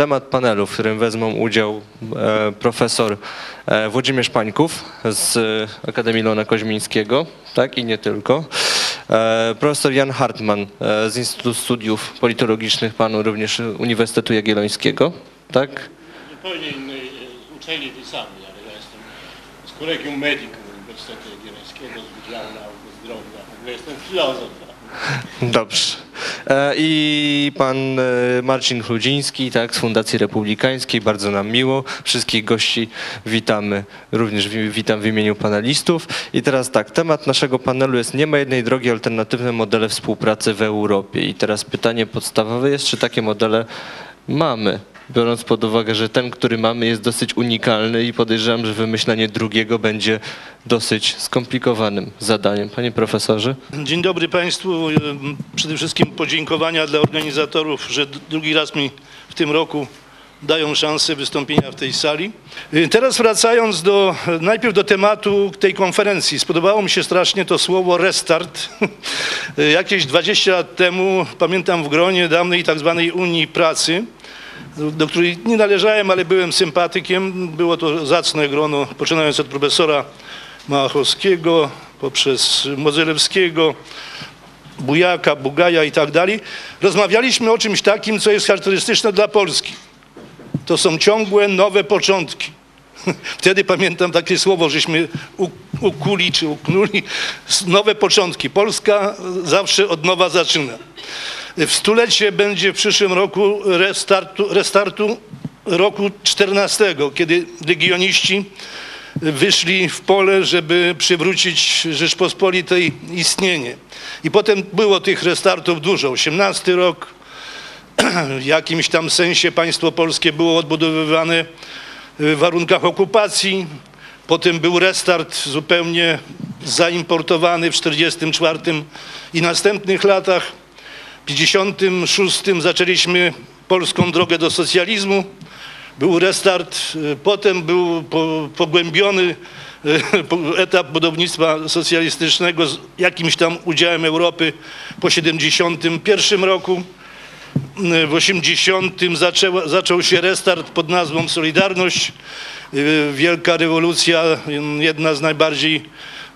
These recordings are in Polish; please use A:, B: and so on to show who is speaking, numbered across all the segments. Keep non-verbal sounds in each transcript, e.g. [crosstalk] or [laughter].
A: temat panelu, w którym wezmą udział e, profesor e, Włodzimierz Pańków z Akademii Lona Koźmińskiego, tak i nie tylko. E, profesor Jan Hartman z Instytutu Studiów Politologicznych Panu również Uniwersytetu Jagiellońskiego, tak?
B: zupełnie innej uczelni tej samej, ale ja jestem z Collegium Medicum Uniwersytetu Jagiellońskiego, z Wydziału Nauk Zdrowia, w ogóle jestem filozof.
A: Dobrze. E, I pan e, Marcin Chludziński, tak, z Fundacji Republikańskiej, bardzo nam miło. Wszystkich gości witamy, również wi- witam w imieniu panelistów. I teraz tak, temat naszego panelu jest nie ma jednej drogi, alternatywne modele współpracy w Europie. I teraz pytanie podstawowe jest, czy takie modele mamy? Biorąc pod uwagę, że ten, który mamy, jest dosyć unikalny i podejrzewam, że wymyślenie drugiego będzie dosyć skomplikowanym zadaniem. Panie profesorze?
C: Dzień dobry Państwu. Przede wszystkim podziękowania dla organizatorów, że drugi raz mi w tym roku dają szansę wystąpienia w tej sali. Teraz wracając do, najpierw do tematu tej konferencji. Spodobało mi się strasznie to słowo restart. [laughs] Jakieś 20 lat temu, pamiętam w gronie dawnej tak zwanej Unii Pracy, do której nie należałem, ale byłem sympatykiem. Było to zacne grono, poczynając od profesora Małachowskiego, poprzez Mozelewskiego, Bujaka, Bugaja i tak dalej. Rozmawialiśmy o czymś takim, co jest charakterystyczne dla Polski. To są ciągłe, nowe początki. [laughs] Wtedy pamiętam takie słowo, żeśmy ukuli czy uknuli. Nowe początki. Polska zawsze od nowa zaczyna. W stulecie będzie w przyszłym roku restartu, restartu roku 14, kiedy legioniści wyszli w pole, żeby przywrócić Rzeczpospolitej istnienie. I potem było tych restartów dużo. 18 rok, [clears throat] w jakimś tam sensie państwo polskie było odbudowywane w warunkach okupacji. Potem był restart zupełnie zaimportowany w 44 i następnych latach. W 56 zaczęliśmy polską drogę do socjalizmu. Był restart, y, potem był po, pogłębiony y, [laughs] etap budownictwa socjalistycznego z jakimś tam udziałem Europy po 71 roku. Y, W 80 zaczęła, zaczął się restart pod nazwą Solidarność. Wielka rewolucja, jedna z najbardziej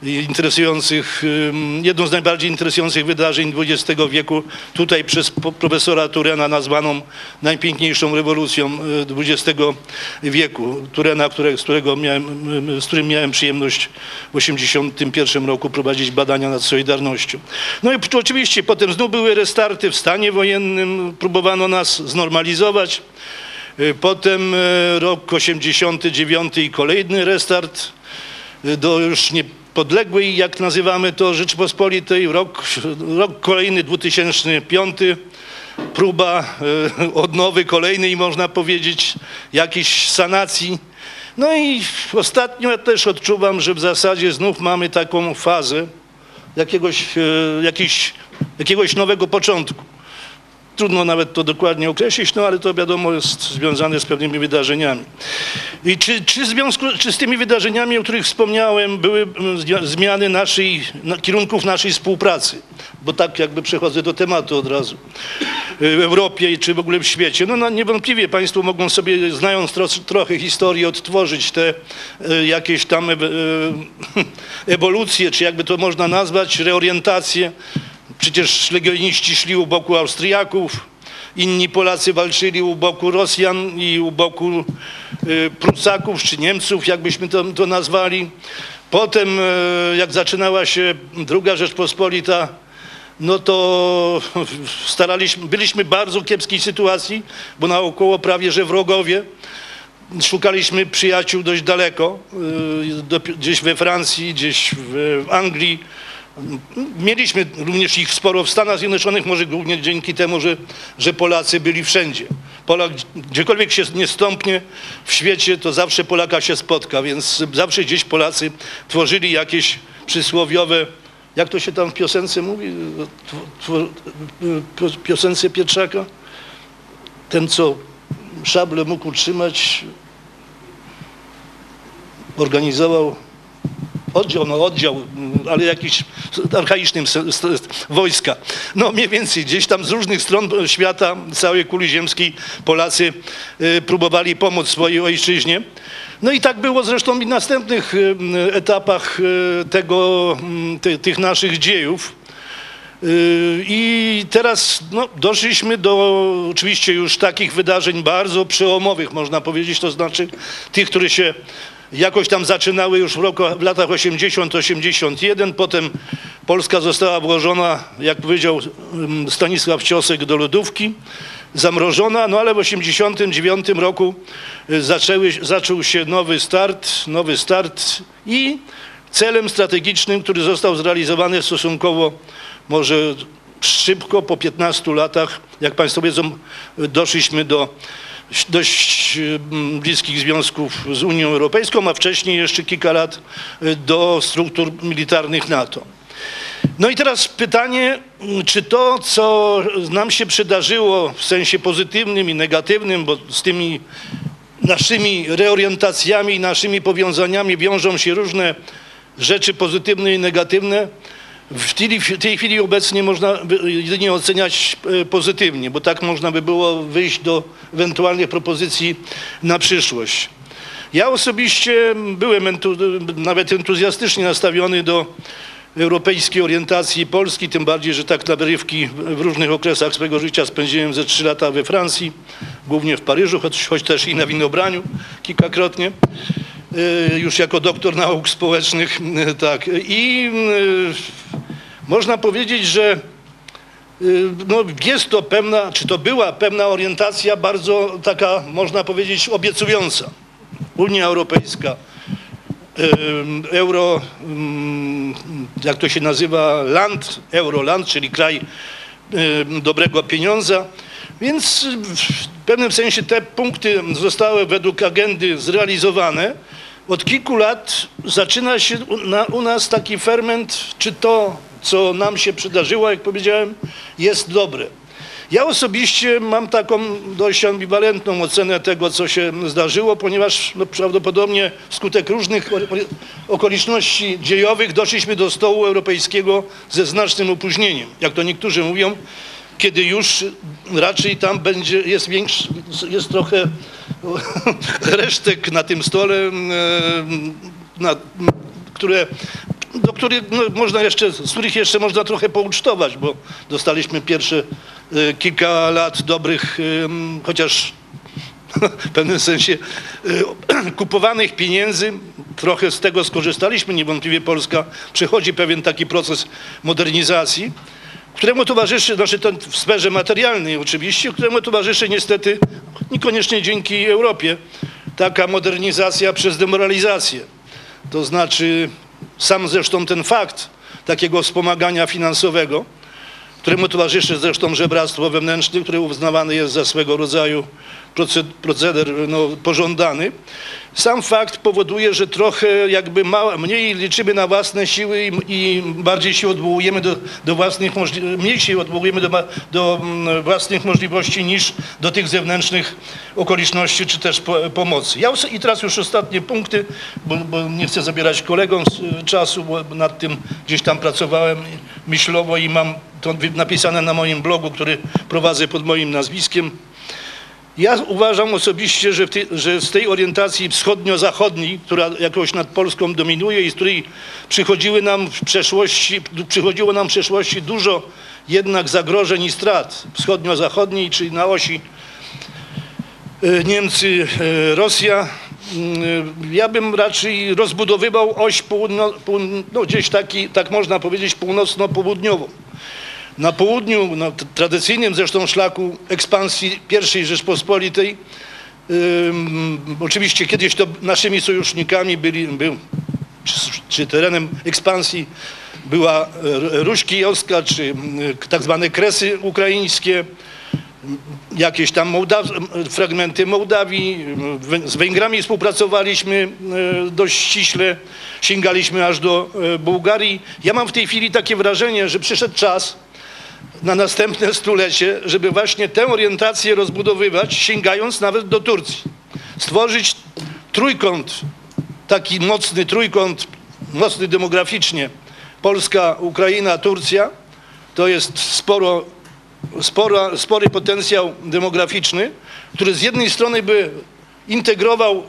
C: interesujących, y, jedną z najbardziej interesujących wydarzeń XX wieku, tutaj przez profesora Turena nazwaną najpiękniejszą rewolucją y, XX wieku. Turena, z, którego miałem, y, z którym miałem przyjemność w 81 roku prowadzić badania nad Solidarnością. No i oczywiście potem znów były restarty w stanie wojennym, próbowano nas znormalizować. Y, Potem y, rok 89 i kolejny restart y, do już niepodległej, jak nazywamy to, Rzeczypospolitej. Rok, rok kolejny, 2005. Próba y, odnowy kolejnej, można powiedzieć, jakiejś sanacji. No i ostatnio ja też odczuwam, że w zasadzie znów mamy taką fazę jakiegoś, y, jakiś, jakiegoś nowego początku. Trudno nawet to dokładnie określić, no ale to wiadomo jest związane z pewnymi wydarzeniami. I czy, czy, w związku, czy z tymi wydarzeniami, o których wspomniałem, były mm, zmiany naszej, na, kierunków naszej współpracy? Bo tak jakby przechodzę do tematu od razu. Y, W Europie czy w ogóle w świecie. No, no niewątpliwie Państwo mogą sobie, znając tro, trochę historii, odtworzyć te y, jakieś tam e, [laughs] ewolucje, czy jakby to można nazwać, reorientacje. Przecież legioniści szli u boku Austriaków, inni Polacy walczyli u boku Rosjan i u boku y, Prusaków czy Niemców, jakbyśmy to, to nazwali. Potem, y, jak zaczynała się druga Rzeczpospolita, no to [laughs] staraliśmy, byliśmy w bardzo kiepskiej sytuacji, bo naokoło prawie że wrogowie. Szukaliśmy przyjaciół dość daleko, y, gdzieś we Francji, gdzieś w Anglii. Mieliśmy również ich sporo w Stanach Zjednoczonych, może głównie dzięki temu, że, że Polacy byli wszędzie. Polak gdziekolwiek się nie stąpnie w świecie, to zawsze Polaka się spotka, więc zawsze gdzieś Polacy tworzyli jakieś przysłowiowe, jak to się tam w piosence mówi, piosence Pietrzaka? Ten, co szable mógł utrzymać, organizował oddział, no oddział, mm, ale jakiś archaicznym wojska. No mniej więcej gdzieś tam z różnych stron świata, całej kuli ziemskiej Polacy y, próbowali pomóc swojej ojczyźnie. No i tak było zresztą w następnych y, etapach y, tego, mm, ty, tych naszych dziejów. I teraz no, doszliśmy do oczywiście już takich wydarzeń bardzo przełomowych, można powiedzieć, to znaczy tych, które się jakoś tam zaczynały już w, roku, w latach 80-81, potem Polska została włożona, jak powiedział ym, Stanisław Ciosek, do lodówki, zamrożona, no ale w 89 roku y, zaczęły, zaczął się nowy start, nowy start i celem strategicznym, który został zrealizowany stosunkowo może szybko, po 15 latach, jak Państwo wiedzą, doszliśmy do dość mm, bliskich związków z Unią Europejską, a wcześniej jeszcze kilka lat y, do struktur militarnych NATO. No i teraz pytanie, mm, czy to, co nam się przydarzyło w sensie pozytywnym i negatywnym, bo z tymi naszymi reorientacjami i naszymi powiązaniami wiążą się różne rzeczy pozytywne i negatywne, w tej, w tej chwili obecnie można jedynie oceniać e, pozytywnie, bo tak można by było wyjść do ewentualnych propozycji na przyszłość. Ja osobiście byłem entu, nawet entuzjastycznie nastawiony do europejskiej orientacji Polski, tym bardziej, że tak na wyrywki w różnych okresach swojego życia spędziłem ze trzy lata we Francji, głównie w Paryżu, choć, choć też i na winobraniu kilkakrotnie y, już jako doktor nauk społecznych, y, tak. I można powiedzieć, że y, no, jest to pewna, czy to była pewna orientacja bardzo taka, można powiedzieć, obiecująca. Unia Europejska, ym, euro, ym, jak to się nazywa, land, euroland, czyli kraj dobrego pieniądza. Więc w pewnym sensie te punkty zostały według agendy zrealizowane. Od kilku lat zaczyna się u nas taki ferment, czy to, co nam się przydarzyło, jak powiedziałem, jest dobre. Ja osobiście mam taką dość ambiwalentną ocenę tego, co się zdarzyło, ponieważ no, prawdopodobnie wskutek różnych okoliczności dziejowych doszliśmy do stołu europejskiego ze znacznym opóźnieniem. Jak to niektórzy mówią, kiedy już raczej tam będzie, jest większy, jest trochę [laughs] resztek na tym stole, e, na, które do których no, można jeszcze, z których jeszcze można trochę poucztować, bo dostaliśmy pierwsze e, kilka lat dobrych, chociaż [laughs] w pewnym sensie e, [clears throat] kupowanych pieniędzy. Trochę z tego skorzystaliśmy. Niewątpliwie Polska przechodzi pewien taki proces modernizacji, któremu towarzyszy, znaczy to w sferze materialnej oczywiście, któremu towarzyszy niestety niekoniecznie dzięki Europie taka modernizacja przez demoralizację. To znaczy sam zresztą ten fakt takiego wspomagania finansowego, któremu towarzyszy zresztą żebractwo wewnętrzne, które uznawane jest za swego rodzaju proceder no, pożądany. Sam fakt powoduje, że trochę jakby mała, mniej liczymy na własne siły i, i bardziej się odwołujemy do, do własnych mniej się odwołujemy do, do mm, własnych możliwości niż do tych zewnętrznych okoliczności czy też po, pomocy. Ja i teraz już ostatnie punkty, bo, bo nie chcę zabierać kolegom y, czasu, bo nad tym gdzieś tam pracowałem myślowo i mam to napisane na moim blogu, który prowadzę pod moim nazwiskiem. Ja uważam osobiście, że, że z tej orientacji wschodnio-zachodniej, która jakoś nad Polską dominuje i z której przychodziły nam w przeszłości, przychodziło nam w przeszłości dużo jednak zagrożeń i strat wschodnio-zachodniej, czyli na osi e, Niemcy, e, Rosja. Mm, Ja bym raczej rozbudowywał oś południo, pół- no gdzieś taki, tak można powiedzieć, północno-południową. Na południu, na tradycyjnym zresztą szlaku ekspansji I Rzeczpospolitej, ym, oczywiście kiedyś to naszymi sojusznikami byli, był, czy, czy terenem ekspansji była Ruś Kijowska, czy tak zwane Kresy ukraińskie, jakieś tam Mołdaw, fragmenty Mołdawii. Z Węgrami współpracowaliśmy e, dość ściśle, sięgaliśmy aż do e, Bułgarii. Ja mam w tej chwili takie wrażenie, że przyszedł czas na następne stulecie, żeby właśnie tę orientację rozbudowywać, sięgając nawet do Turcji. Stworzyć trójkąt, taki mocny trójkąt mocny demograficznie Polska, Ukraina, Turcja, to jest sporo, sporo, spory potencjał demograficzny, który z jednej strony by integrował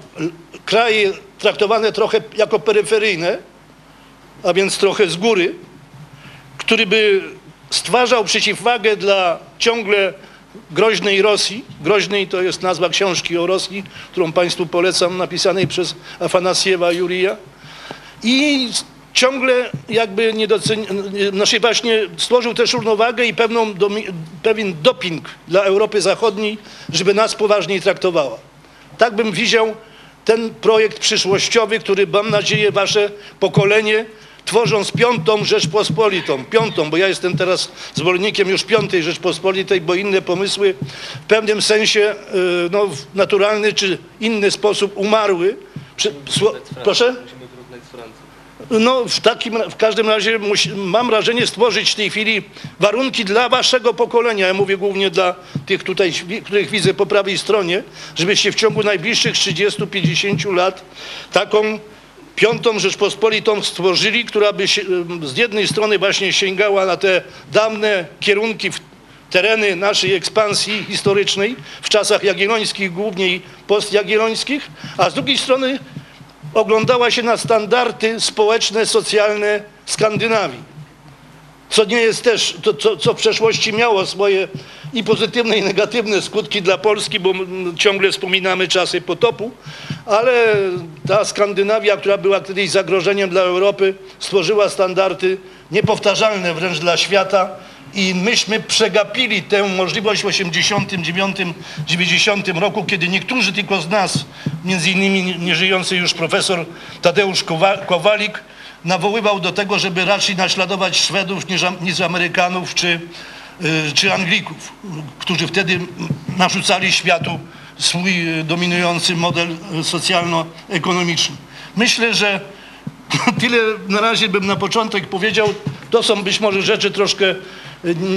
C: kraje traktowane trochę jako peryferyjne, a więc trochę z góry, który by stwarzał przeciwwagę dla ciągle groźnej Rosji. Groźnej to jest nazwa książki o Rosji, którą Państwu polecam, napisanej przez Afanasjewa Jurija. I ciągle jakby niedoceni... Znaczy właśnie stworzył też równowagę i pewną pewien doping dla Europy Zachodniej, żeby nas poważniej traktowała. Tak bym widział ten projekt przyszłościowy, który mam nadzieję wasze pokolenie tworząc piątą Rzeczpospolitą, piątą, bo ja jestem teraz zwolennikiem już piątej Rzeczpospolitej, bo inne pomysły w pewnym sensie y, no, w naturalny czy inny sposób umarły. Sło, proszę? No w takim, w każdym razie mam wrażenie stworzyć w tej chwili warunki dla waszego pokolenia, ja mówię głównie dla tych tutaj, których widzę po prawej stronie, żebyście w ciągu najbliższych 30-50 lat taką piątą Rzeczpospolitą stworzyli, która by się, z jednej strony właśnie sięgała na te dawne kierunki, tereny naszej ekspansji historycznej w czasach jagiellońskich, głównie postjagiellońskich, a z drugiej strony oglądała się na standardy społeczne, socjalne Skandynawii. Co nie jest też, to, co, co w przeszłości miało swoje i pozytywne, i negatywne skutki dla Polski, bo ciągle wspominamy czasy potopu, ale ta Skandynawia, która była kiedyś zagrożeniem dla Europy, stworzyła standardy niepowtarzalne wręcz dla świata i myśmy przegapili tę możliwość w 89-90 roku, kiedy niektórzy tylko z nas, między innymi nieżyjący już profesor Tadeusz Kowa- Kowalik, nawoływał do tego, żeby raczej naśladować Szwedów niż, niż Amerykanów czy, y, czy Anglików, którzy wtedy narzucali światu swój y, dominujący model y, socjalno-ekonomiczny. Myślę, że [laughs] tyle na razie bym na początek powiedział. To są być może rzeczy troszkę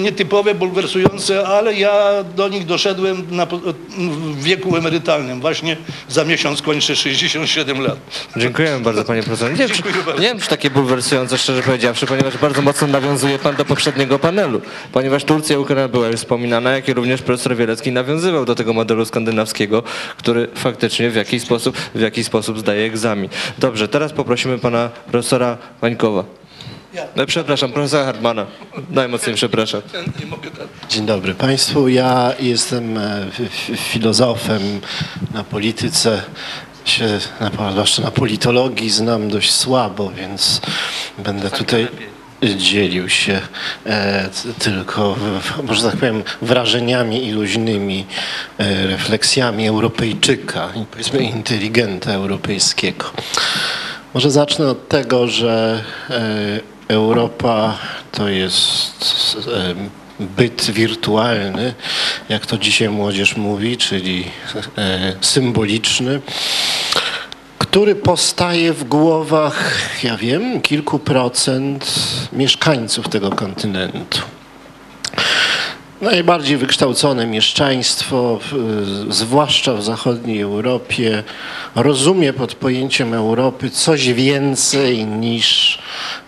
C: nietypowe, bulwersujące, ale ja do nich doszedłem na, w wieku emerytalnym. Właśnie za miesiąc kończę 67 lat.
A: Dziękujemy bardzo panie profesorze. Nie czy,
C: bardzo.
A: nie wiem, czy takie bulwersujące, szczerze powiedziawszy, ponieważ bardzo mocno nawiązuje pan do poprzedniego panelu. Ponieważ Turcja i Ukraina była już wspominana, jak i również profesor Wielecki nawiązywał do tego modelu skandynawskiego, który faktycznie w jakiś sposób, w jakiś sposób zdaje egzamin. Dobrze, teraz poprosimy pana profesora Wańkowa.
C: Ja.
A: No, przepraszam, profesora Hartmana. Najmocniej przepraszam.
C: Tak.
D: Dzień dobry Państwu. Ja jestem e, filozofem na polityce, się, na, zwłaszcza na politologii znam dość słabo, więc będę tutaj dzielił się e, tylko, może tak powiem, wrażeniami i luźnymi e, refleksjami Europejczyka i powiedzmy inteligenta europejskiego. Może zacznę od tego, że e, Europa to jest byt wirtualny, jak to dzisiaj młodzież mówi, czyli e, symboliczny, który powstaje w głowach, ja wiem, kilku procent mieszkańców tego kontynentu. Najbardziej wykształcone mieszczaństwo, zwłaszcza w zachodniej Europie, rozumie pod pojęciem Europy coś więcej niż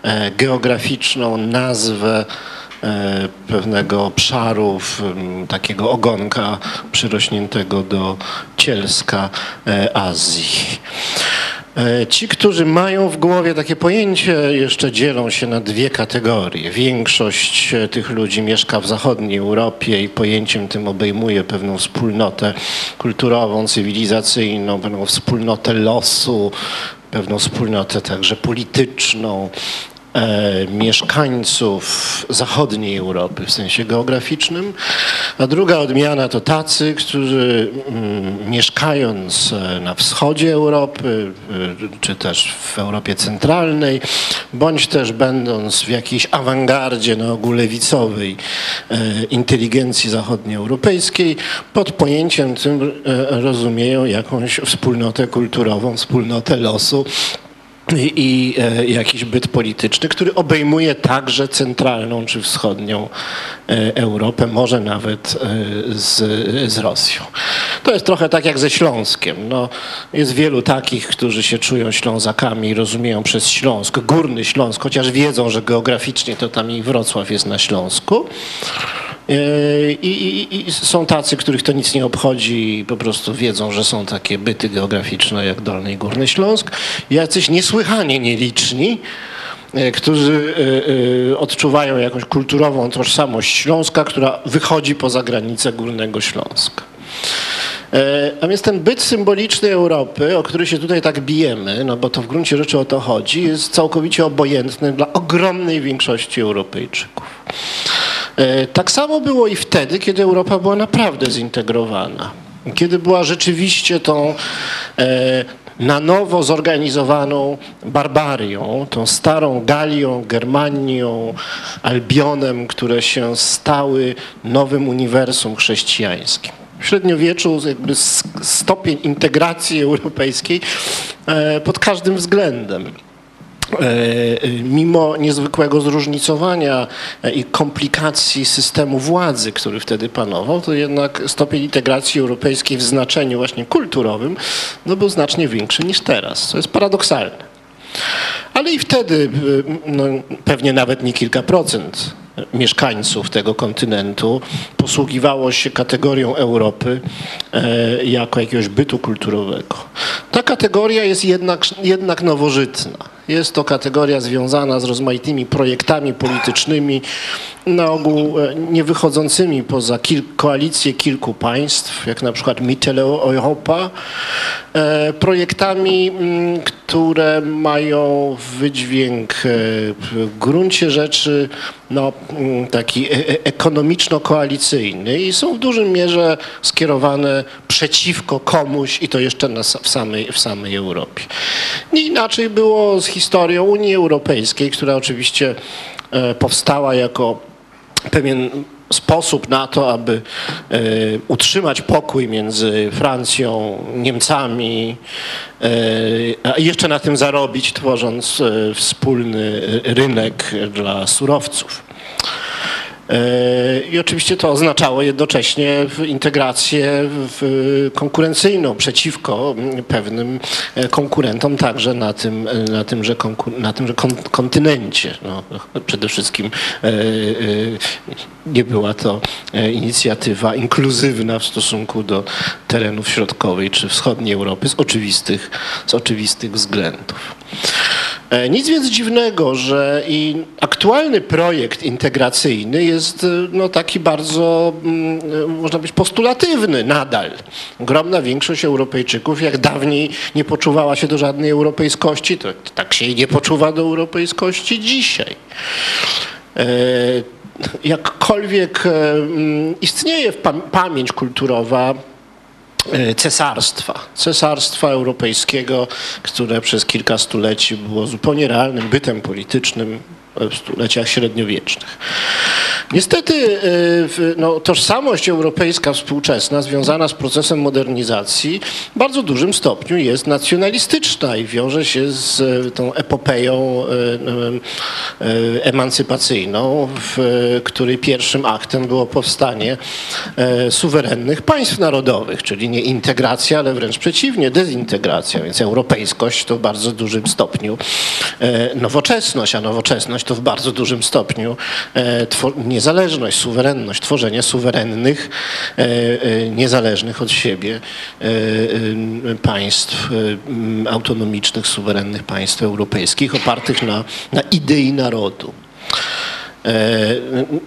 D: e, geograficzną nazwę e, pewnego obszaru, takiego ogonka przyrośniętego do cielska e, Azji. E, Ci, którzy mają w głowie takie pojęcie, jeszcze dzielą się na dwie kategorie. Większość e, tych ludzi mieszka w zachodniej Europie i pojęciem tym obejmuje pewną wspólnotę kulturową, cywilizacyjną, pewną wspólnotę losu, pewną wspólnotę także polityczną e, mieszkańców zachodniej Europy w sensie geograficznym, a druga odmiana to tacy, którzy mm, mieszkając e, na wschodzie Europy, e, czy też w Europie Centralnej, bądź też będąc w jakiejś awangardzie na ogół lewicowej e, inteligencji zachodnioeuropejskiej, pod pojęciem tym e, rozumieją jakąś wspólnotę kulturową, wspólnotę losu, i, i e, jakiś byt polityczny, który obejmuje także centralną czy wschodnią e, Europę, może nawet e, z, z Rosją. To jest trochę tak jak ze Śląskiem. No, jest wielu takich, którzy się czują Ślązakami i rozumieją przez Śląsk, Górny Śląsk, chociaż wiedzą, że geograficznie to tam i Wrocław jest na Śląsku. E, I, i, I są tacy, których to nic nie obchodzi i po prostu wiedzą, że są takie byty geograficzne jak Dolny i Górny Śląsk. Jacyś niesłychanie nieliczni, e, którzy e, odczuwają jakąś kulturową tożsamość Śląska, która wychodzi poza granice Górnego Śląska. A więc ten byt symboliczny Europy, o który się tutaj tak bijemy, no bo to w gruncie rzeczy o to chodzi, jest całkowicie obojętny dla ogromnej większości Europejczyków. E, tak samo było i wtedy, kiedy Europa była naprawdę zintegrowana. Kiedy była rzeczywiście tą e, na nowo zorganizowaną barbarią, tą starą Galią, Germanią, Albionem, które się stały nowym uniwersum chrześcijańskim. W średniowieczu jakby stopień integracji europejskiej e, pod każdym względem. E, mimo niezwykłego zróżnicowania i komplikacji systemu władzy, który wtedy panował, to jednak stopień integracji europejskiej w znaczeniu właśnie kulturowym no, był znacznie większy niż teraz, co jest paradoksalne. Ale i wtedy no, pewnie nawet nie kilka procent mieszkańców tego kontynentu posługiwało się kategorią Europy e, jako jakiegoś bytu kulturowego. Ta kategoria jest jednak, jednak nowożytna. Jest to kategoria związana z rozmaitymi projektami politycznymi, na ogół e, nie wychodzącymi poza kil koalicję kilku państw, jak na przykład Mitteleuropa, e, projektami, mm, które mają wydźwięk e, w gruncie rzeczy no, mm, taki ekonomiczno-koalicyjny i są w dużym mierze skierowane przeciwko komuś i to jeszcze na, w, samej, w samej Europie. Nie inaczej było z historią Unii Europejskiej, która oczywiście powstała jako pewien sposób na to, aby e, utrzymać pokój między Francją, Niemcami, e, a jeszcze na tym zarobić, tworząc e, wspólny rynek dla surowców. I oczywiście to oznaczało jednocześnie integrację konkurencyjną przeciwko pewnym konkurentom także na, tym, na tymże, na tymże kontynencie. No, przede wszystkim e, e, nie była to e, inicjatywa inkluzywna w stosunku do terenów środkowej czy wschodniej Europy z oczywistych, z oczywistych względów. E, nic więc dziwnego, że i aktualny projekt integracyjny jest e, no, taki bardzo, mm, e, można być, postulatywny nadal. Ogromna większość Europejczyków, jak dawniej nie poczuwała się do żadnej europejskości, to tak się i nie poczuwa do europejskości dzisiaj. Jakkolwiek mm, istnieje pamięć kulturowa cesarstwa, cesarstwa europejskiego, które przez kilka stuleci było zupełnie realnym bytem politycznym w stuleciach średniowiecznych. Niestety e, no, tożsamość europejska współczesna związana z procesem modernizacji w bardzo dużym stopniu jest nacjonalistyczna i wiąże się z e, tą epopeją e, emancypacyjną, w której pierwszym aktem było powstanie suwerennych państw narodowych, czyli nie integracja, ale wręcz przeciwnie, dezintegracja. Więc europejskość to w bardzo dużym stopniu nowoczesność, a nowoczesność to w bardzo dużym stopniu nie niezależność, suwerenność, tworzenie suwerennych, e, e, niezależnych od siebie e, państw autonomicznych, suwerennych państw europejskich opartych na, na idei narodu. E,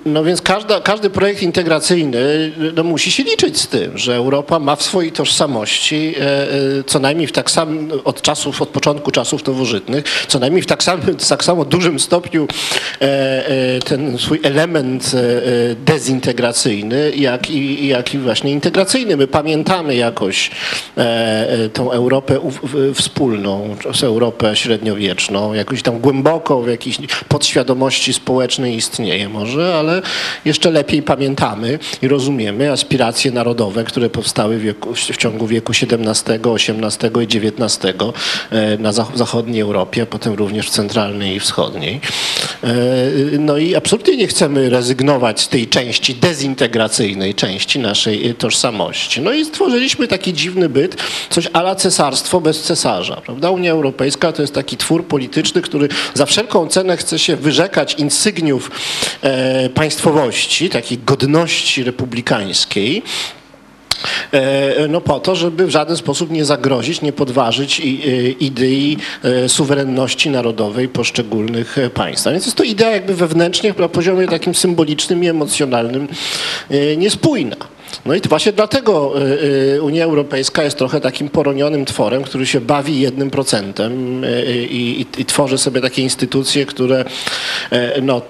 D: no więc każda, każdy projekt integracyjny no, musi się liczyć z tym, że Europa ma w swojej tożsamości, e, e, co najmniej w tak samym, od czasów, od początku czasów nowożytnych, co najmniej w tak, samym, tak samo dużym stopniu ten swój element dezintegracyjny, jak i, jak i właśnie integracyjny. My pamiętamy jakoś tą Europę wspólną, Europę średniowieczną, jakoś tam głęboko w jakiejś podświadomości społecznej i istnieje może, ale jeszcze lepiej pamiętamy i rozumiemy aspiracje narodowe, które powstały w, wieku, w ciągu wieku XVII, XVIII i XIX e, na zach- zachodniej Europie, a potem również w centralnej i wschodniej. E, No i absolutnie nie chcemy rezygnować z tej części dezintegracyjnej części naszej e, tożsamości. No i stworzyliśmy taki dziwny byt, coś ala cesarstwo bez cesarza. Prawda? Unia Europejska to jest taki twór polityczny, który za wszelką cenę chce się wyrzekać insygniów państwowości, takiej godności republikańskiej. E, No po to, żeby w żaden sposób nie zagrozić, nie podważyć e, idei e, suwerenności narodowej poszczególnych e, państw. A więc jest to idea jakby wewnętrznie na poziomie takim symbolicznym i emocjonalnym e, niespójna. No i to właśnie dlatego e, e, Unia Europejska jest trochę takim poronionym tworem, który się bawi jednym procentem e, i, i, i tworzy sobie takie instytucje, które e, no, e,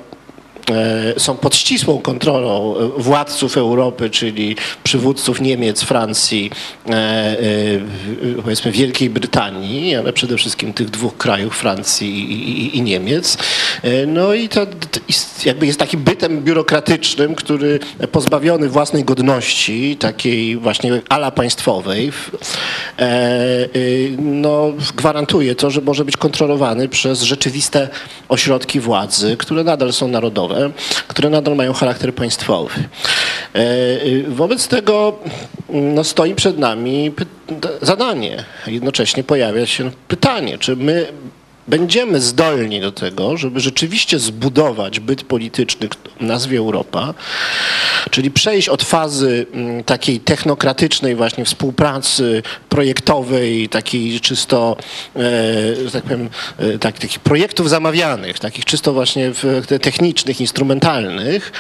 D: są pod ścisłą kontrolą e, władców Europy, czyli przywódców Niemiec, Francji, e, e, powiedzmy Wielkiej Brytanii, ale przede wszystkim tych dwóch krajów, Francji i, Niemiec. E, No i to jakby jest takim bytem biurokratycznym, który pozbawiony własnej godności, takiej właśnie ala państwowej, e, e, no, gwarantuje to, że może być kontrolowany przez rzeczywiste ośrodki władzy, które nadal są narodowe, które nadal mają charakter państwowy. E, e, Wobec tego no, stoi przed nami zadanie. Jednocześnie pojawia się pytanie, czy my będziemy zdolni do tego, żeby rzeczywiście zbudować byt polityczny o nazwie Europa, czyli przejść od fazy mm, takiej technokratycznej właśnie współpracy projektowej, takiej czysto, e, że tak powiem, e, tak, takich projektów zamawianych, takich czysto właśnie technicznych, instrumentalnych,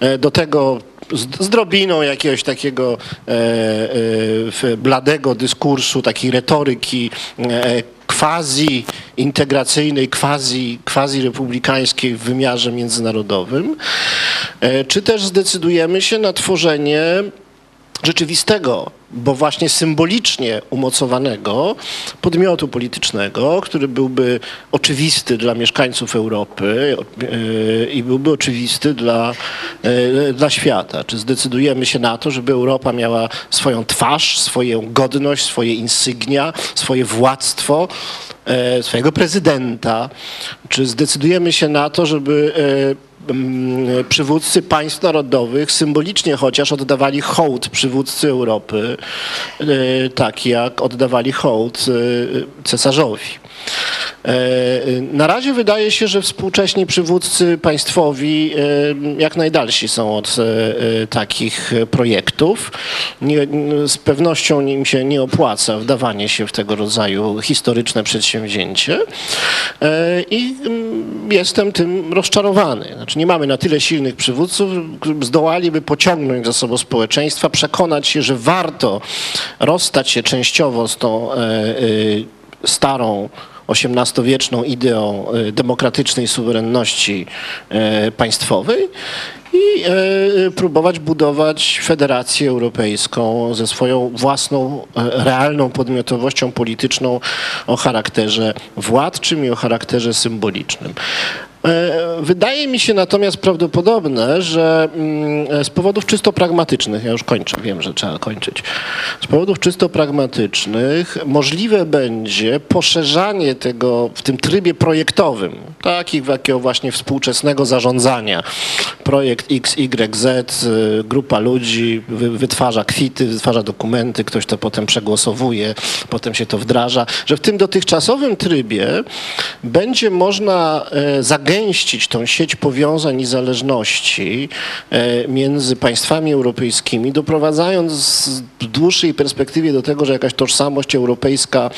D: e, do tego z, drobiną jakiegoś takiego bladego dyskursu, takiej retoryki quasi integracyjnej, quasi, republikańskiej w wymiarze międzynarodowym, e, czy też zdecydujemy się na tworzenie rzeczywistego, bo właśnie symbolicznie umocowanego podmiotu politycznego, który byłby oczywisty dla mieszkańców Europy e, i byłby oczywisty dla, e, dla świata. Czy zdecydujemy się na to, żeby Europa miała swoją twarz, swoją godność, swoje insygnia, swoje władztwo, e, swojego prezydenta? Czy zdecydujemy się na to, żeby przywódcy państw narodowych symbolicznie chociaż oddawali hołd przywódcy Europy, e, tak jak oddawali hołd e, cesarzowi. E, Na razie wydaje się, że współcześni przywódcy państwowi jak najdalsi są od takich projektów. Nie, z pewnością im się nie opłaca wdawanie się w tego rodzaju historyczne przedsięwzięcie i mm, jestem tym rozczarowany. Znaczy nie mamy na tyle silnych przywódców, zdołaliby pociągnąć za sobą społeczeństwa, przekonać się, że warto rozstać się częściowo z tą e, e, starą XVIII-wieczną ideą e, demokratycznej suwerenności państwowej i próbować budować federację europejską ze swoją własną, realną podmiotowością polityczną o charakterze władczym i o charakterze symbolicznym. E, Wydaje mi się natomiast prawdopodobne, że mm, z powodów czysto pragmatycznych, ja już kończę, wiem, że trzeba kończyć, z powodów czysto pragmatycznych możliwe będzie poszerzanie tego w tym trybie projektowym, takich jakiego właśnie współczesnego zarządzania. Projekt XYZ, y, grupa ludzi wy- wytwarza kwity, wytwarza dokumenty, ktoś to potem przegłosowuje, potem się to wdraża, że w tym dotychczasowym trybie będzie można e, zagęścić tą sieć powiązań i zależności e, między państwami europejskimi, doprowadzając w dłuższej perspektywie do tego, że jakaś tożsamość europejska,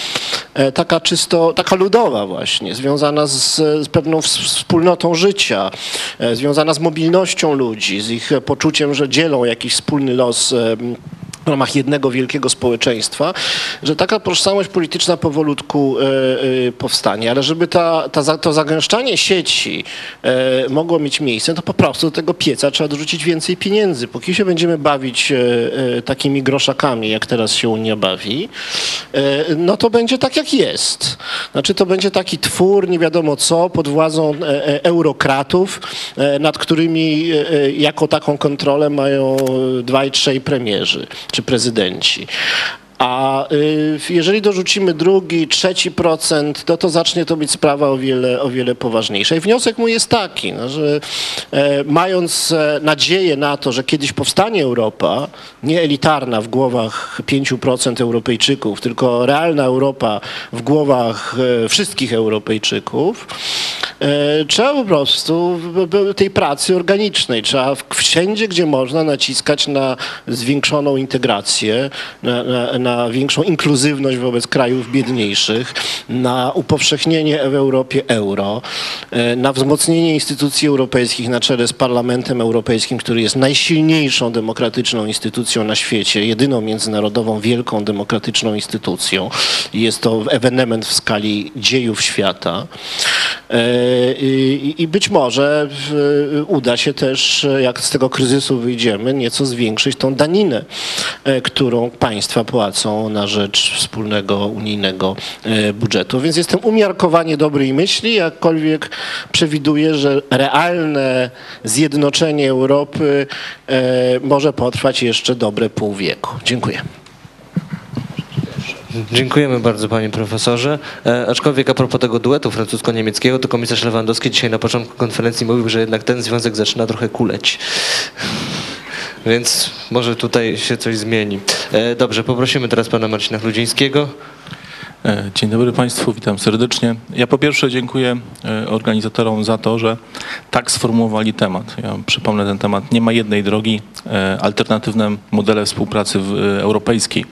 D: e, taka czysto, taka ludowa właśnie, związana z, z pewną ws- wspólnotą życia, e, związana z mobilnością ludzi, z ich poczuciem, że dzielą jakiś wspólny los w ramach jednego wielkiego społeczeństwa, że taka tożsamość polityczna powolutku e, e, powstanie, ale żeby ta, ta, to zagęszczanie sieci e, mogło mieć miejsce, to po prostu do tego pieca trzeba dorzucić więcej pieniędzy. Póki się będziemy bawić takimi groszakami, jak teraz się Unia bawi, no to będzie tak, jak jest. Znaczy to będzie taki twór, nie wiadomo co, pod władzą eurokratów, nad którymi jako taką kontrolę mają dwaj, trzej premierzy czy prezydenci. A y, jeżeli dorzucimy drugi, trzeci procent, no to zacznie to być sprawa o wiele, o wiele poważniejsza. I wniosek mój jest taki, no, że e, mając e, nadzieję na to, że kiedyś powstanie Europa, nie elitarna w głowach 5% Europejczyków, tylko realna Europa w głowach e, wszystkich Europejczyków, trzeba po prostu tej pracy organicznej, trzeba wszędzie, gdzie można naciskać na zwiększoną integrację, na, na, na większą inkluzywność wobec krajów biedniejszych, na upowszechnienie w Europie euro, e, na wzmocnienie instytucji europejskich na czele z Parlamentem Europejskim, który jest najsilniejszą demokratyczną instytucją na świecie, jedyną międzynarodową wielką demokratyczną instytucją. Jest to ewenement w skali dziejów świata. E, I, być może w, uda się też, e, jak z tego kryzysu wyjdziemy, nieco zwiększyć tą daninę, e, którą państwa płacą na rzecz wspólnego unijnego e, budżetu. Więc jestem umiarkowanie dobrej myśli, jakkolwiek przewiduję, że realne zjednoczenie Europy e, może potrwać jeszcze dobre pół wieku. Dziękuję.
A: Dziękujemy bardzo panie profesorze. E, aczkolwiek a propos tego duetu francusko-niemieckiego, to komisarz Lewandowski dzisiaj na początku konferencji mówił, że jednak ten związek zaczyna trochę kuleć. Więc może tutaj się coś zmieni. E, dobrze, poprosimy teraz pana Marcina Chludzińskiego.
E: E, Dzień dobry Państwu, witam serdecznie. Ja po pierwsze dziękuję e, organizatorom za to, że tak sformułowali temat. Ja przypomnę ten temat. Nie ma jednej drogi, e, alternatywne modele współpracy europejskiej.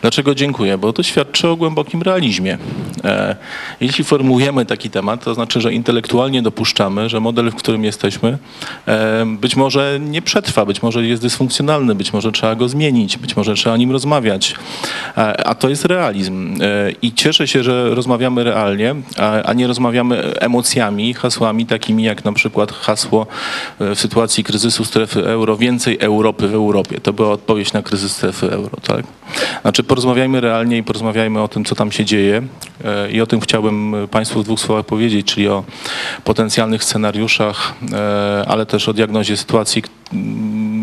E: Dlaczego dziękuję? Bo to świadczy o głębokim realizmie. Jeśli formułujemy taki temat, to znaczy, że intelektualnie dopuszczamy, że model, w którym jesteśmy, być może nie przetrwa, być może jest dysfunkcjonalny, być może trzeba go zmienić, być może trzeba o nim rozmawiać. A to jest realizm. I cieszę się, że rozmawiamy realnie, a, a nie rozmawiamy emocjami, hasłami takimi jak na przykład hasło e, w sytuacji kryzysu strefy euro więcej Europy w Europie. To była odpowiedź na kryzys strefy euro, tak? Znaczy porozmawiajmy realnie i porozmawiajmy o tym, co tam się dzieje e, i o tym chciałbym Państwu w dwóch słowach powiedzieć, czyli o potencjalnych scenariuszach, e, ale też o diagnozie sytuacji,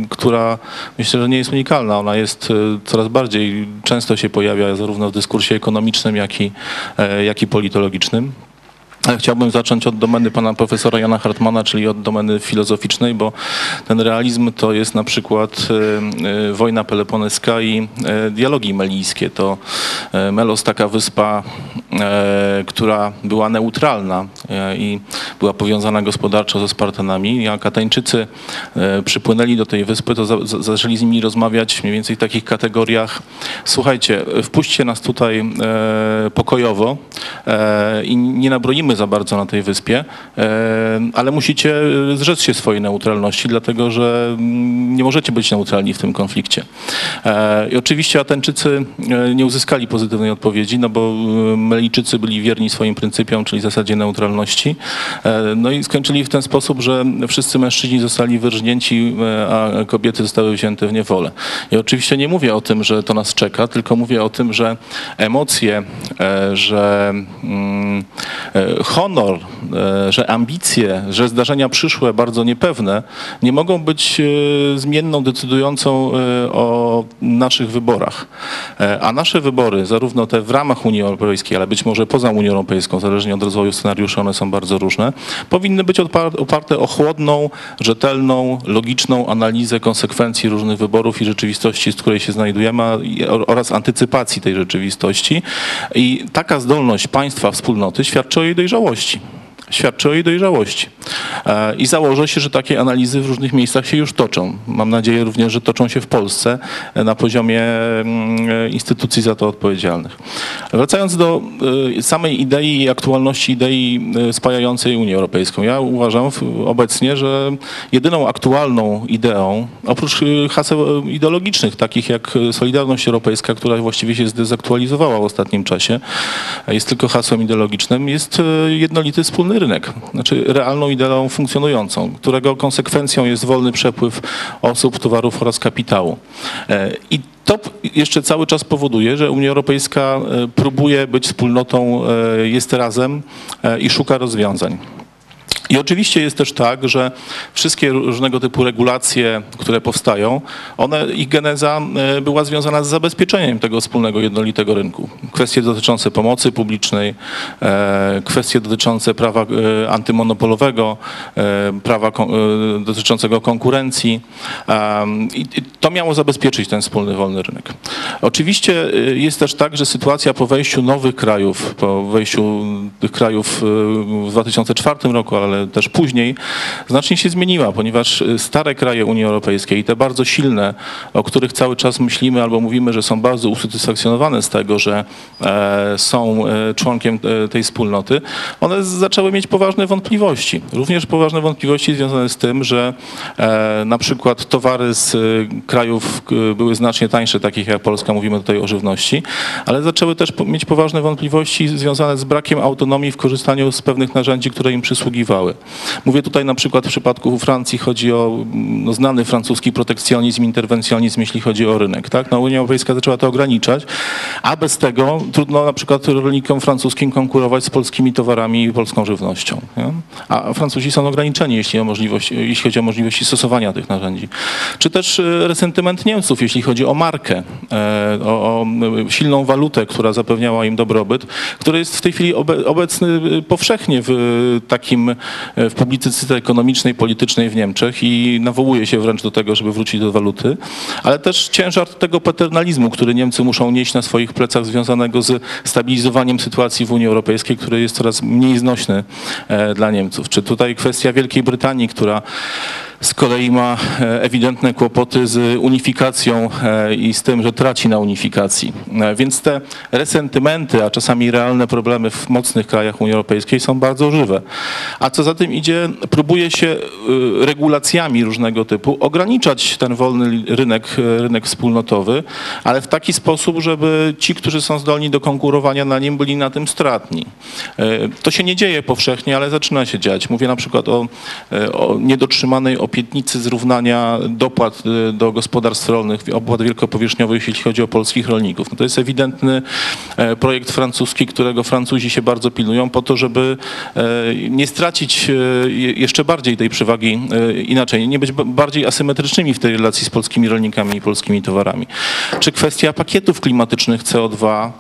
E: która myślę, że nie jest unikalna. Ona jest e, coraz bardziej, często się pojawia zarówno w dyskursie ekonomicznym, jak i, e, jak i politologicznym. Chciałbym zacząć od domeny pana profesora Jana Hartmana, czyli od domeny filozoficznej, bo ten realizm to jest na przykład e, e, wojna peloponeska i e, dialogi melijskie. To Melos, taka wyspa, która była neutralna i była powiązana gospodarczo ze Spartanami. Jak Ateńczycy e, przypłynęli do tej wyspy, to za, za, zaczęli z nimi rozmawiać mniej więcej w takich kategoriach. Słuchajcie, wpuśćcie nas tutaj pokojowo i nie za bardzo na tej wyspie, e, ale musicie zrzec się swojej neutralności, dlatego że mm, nie możecie być neutralni w tym konflikcie. E, I oczywiście Ateńczycy e, nie uzyskali pozytywnej odpowiedzi, no bo e, Melijczycy byli wierni swoim pryncypiom, czyli zasadzie neutralności. E, No i skończyli w ten sposób, że wszyscy mężczyźni zostali wyrżnięci, e, a kobiety zostały wzięte w niewolę. I oczywiście nie mówię o tym, że to nas czeka, tylko mówię o tym, że emocje, e, że mm, e, honor, e, że ambicje, że zdarzenia przyszłe, bardzo niepewne, nie mogą być e, zmienną decydującą e, o naszych wyborach. A nasze wybory, zarówno te w ramach Unii Europejskiej, ale być może poza Unią Europejską, zależnie od rozwoju scenariuszy, one są bardzo różne, powinny być oparte o chłodną, rzetelną, logiczną analizę konsekwencji różnych wyborów i rzeczywistości, z której się znajdujemy, oraz antycypacji tej rzeczywistości. I taka zdolność państwa, wspólnoty świadczy o jej dojrzałości świadczy o jej dojrzałości. E, I założę się, że takie analizy w różnych miejscach się już toczą. Mam nadzieję również, że toczą się w Polsce e, na poziomie mm, e, instytucji za to odpowiedzialnych. Wracając do samej idei i aktualności idei spajającej Unię Europejską. Ja uważam obecnie, że jedyną aktualną ideą, oprócz haseł ideologicznych, takich jak Solidarność Europejska, która właściwie się zdezaktualizowała w ostatnim czasie, jest tylko hasłem ideologicznym, jest jednolity wspólny rynek. Znaczy realną ideą funkcjonującą, którego konsekwencją jest wolny przepływ osób, towarów oraz kapitału. E, I to jeszcze cały czas powoduje, że Unia Europejska e, próbuje być wspólnotą, e, jest razem i szuka rozwiązań. I oczywiście jest też tak, że wszystkie różnego typu regulacje, które powstają, one, ich geneza e, była związana z zabezpieczeniem tego wspólnego jednolitego rynku. Kwestie dotyczące pomocy publicznej, e, kwestie dotyczące prawa e, antymonopolowego, prawa dotyczącego konkurencji. I to miało zabezpieczyć ten wspólny wolny rynek. Oczywiście jest też tak, że sytuacja po wejściu nowych krajów, po wejściu tych krajów w 2004 roku, ale też później, znacznie się zmieniła, ponieważ e, stare kraje Unii Europejskiej, te bardzo silne, o których cały czas myślimy albo mówimy, że są bardzo usatysfakcjonowane z tego, że e, są e, członkiem e, tej wspólnoty, one zaczęły mieć poważne wątpliwości. Również poważne wątpliwości związane z tym, że na przykład towary z krajów były znacznie tańsze, takich jak Polska, mówimy tutaj o żywności, ale zaczęły też mieć poważne wątpliwości związane z brakiem autonomii w korzystaniu z pewnych narzędzi, które im przysługiwały. Mówię tutaj na przykład w przypadku Francji chodzi o no, znany francuski protekcjonizm, interwencjonizm, jeśli chodzi o rynek. Tak? No, Unia Europejska zaczęła to ograniczać, a bez tego trudno na przykład rolnikom francuskim konkurować z polskimi towarami i polską żywnością. Nie? A Francuzi są ograniczeni, jeśli, o możliwość, jeśli chodzi o możliwości stosowania tych narzędzi. Czy też e, resentyment Niemców, jeśli chodzi o markę, e, o, o m, silną walutę, która zapewniała im dobrobyt, który jest w tej chwili obe, obecny e, powszechnie w e, takim e, w publicystyce ekonomicznej, politycznej w Niemczech i nawołuje się wręcz do tego, żeby wrócić do waluty, ale też ciężar tego paternalizmu, który Niemcy muszą nieść na swoich plecach związanego z stabilizowaniem sytuacji w Unii Europejskiej, który jest coraz mniej znośny e, dla Niemców. Czy tutaj kwestia Wielkiej Brytanii, która z kolei ma e, ewidentne kłopoty z unifikacją e, i z tym, że traci na unifikacji. E, Więc te resentymenty, a czasami realne problemy w mocnych krajach Unii Europejskiej są bardzo żywe. A co za tym idzie, próbuje się regulacjami różnego typu ograniczać ten wolny rynek, rynek wspólnotowy, ale w taki sposób, żeby ci, którzy są zdolni do konkurowania na nim, byli na tym stratni. To się nie dzieje powszechnie, ale zaczyna się dziać. Mówię na przykład o, o niedotrzymanej obietnicy zrównania dopłat e, do gospodarstw rolnych, opłat wielkopowierzchniowych, jeśli chodzi o polskich rolników. No to jest ewidentny e, projekt francuski, którego Francuzi się bardzo pilnują po to, żeby e, nie stracić e, je- jeszcze bardziej tej przewagi, inaczej, nie być ba- bardziej asymetrycznymi w tej relacji z polskimi rolnikami i polskimi towarami. Czy kwestia pakietów klimatycznych CO2 em,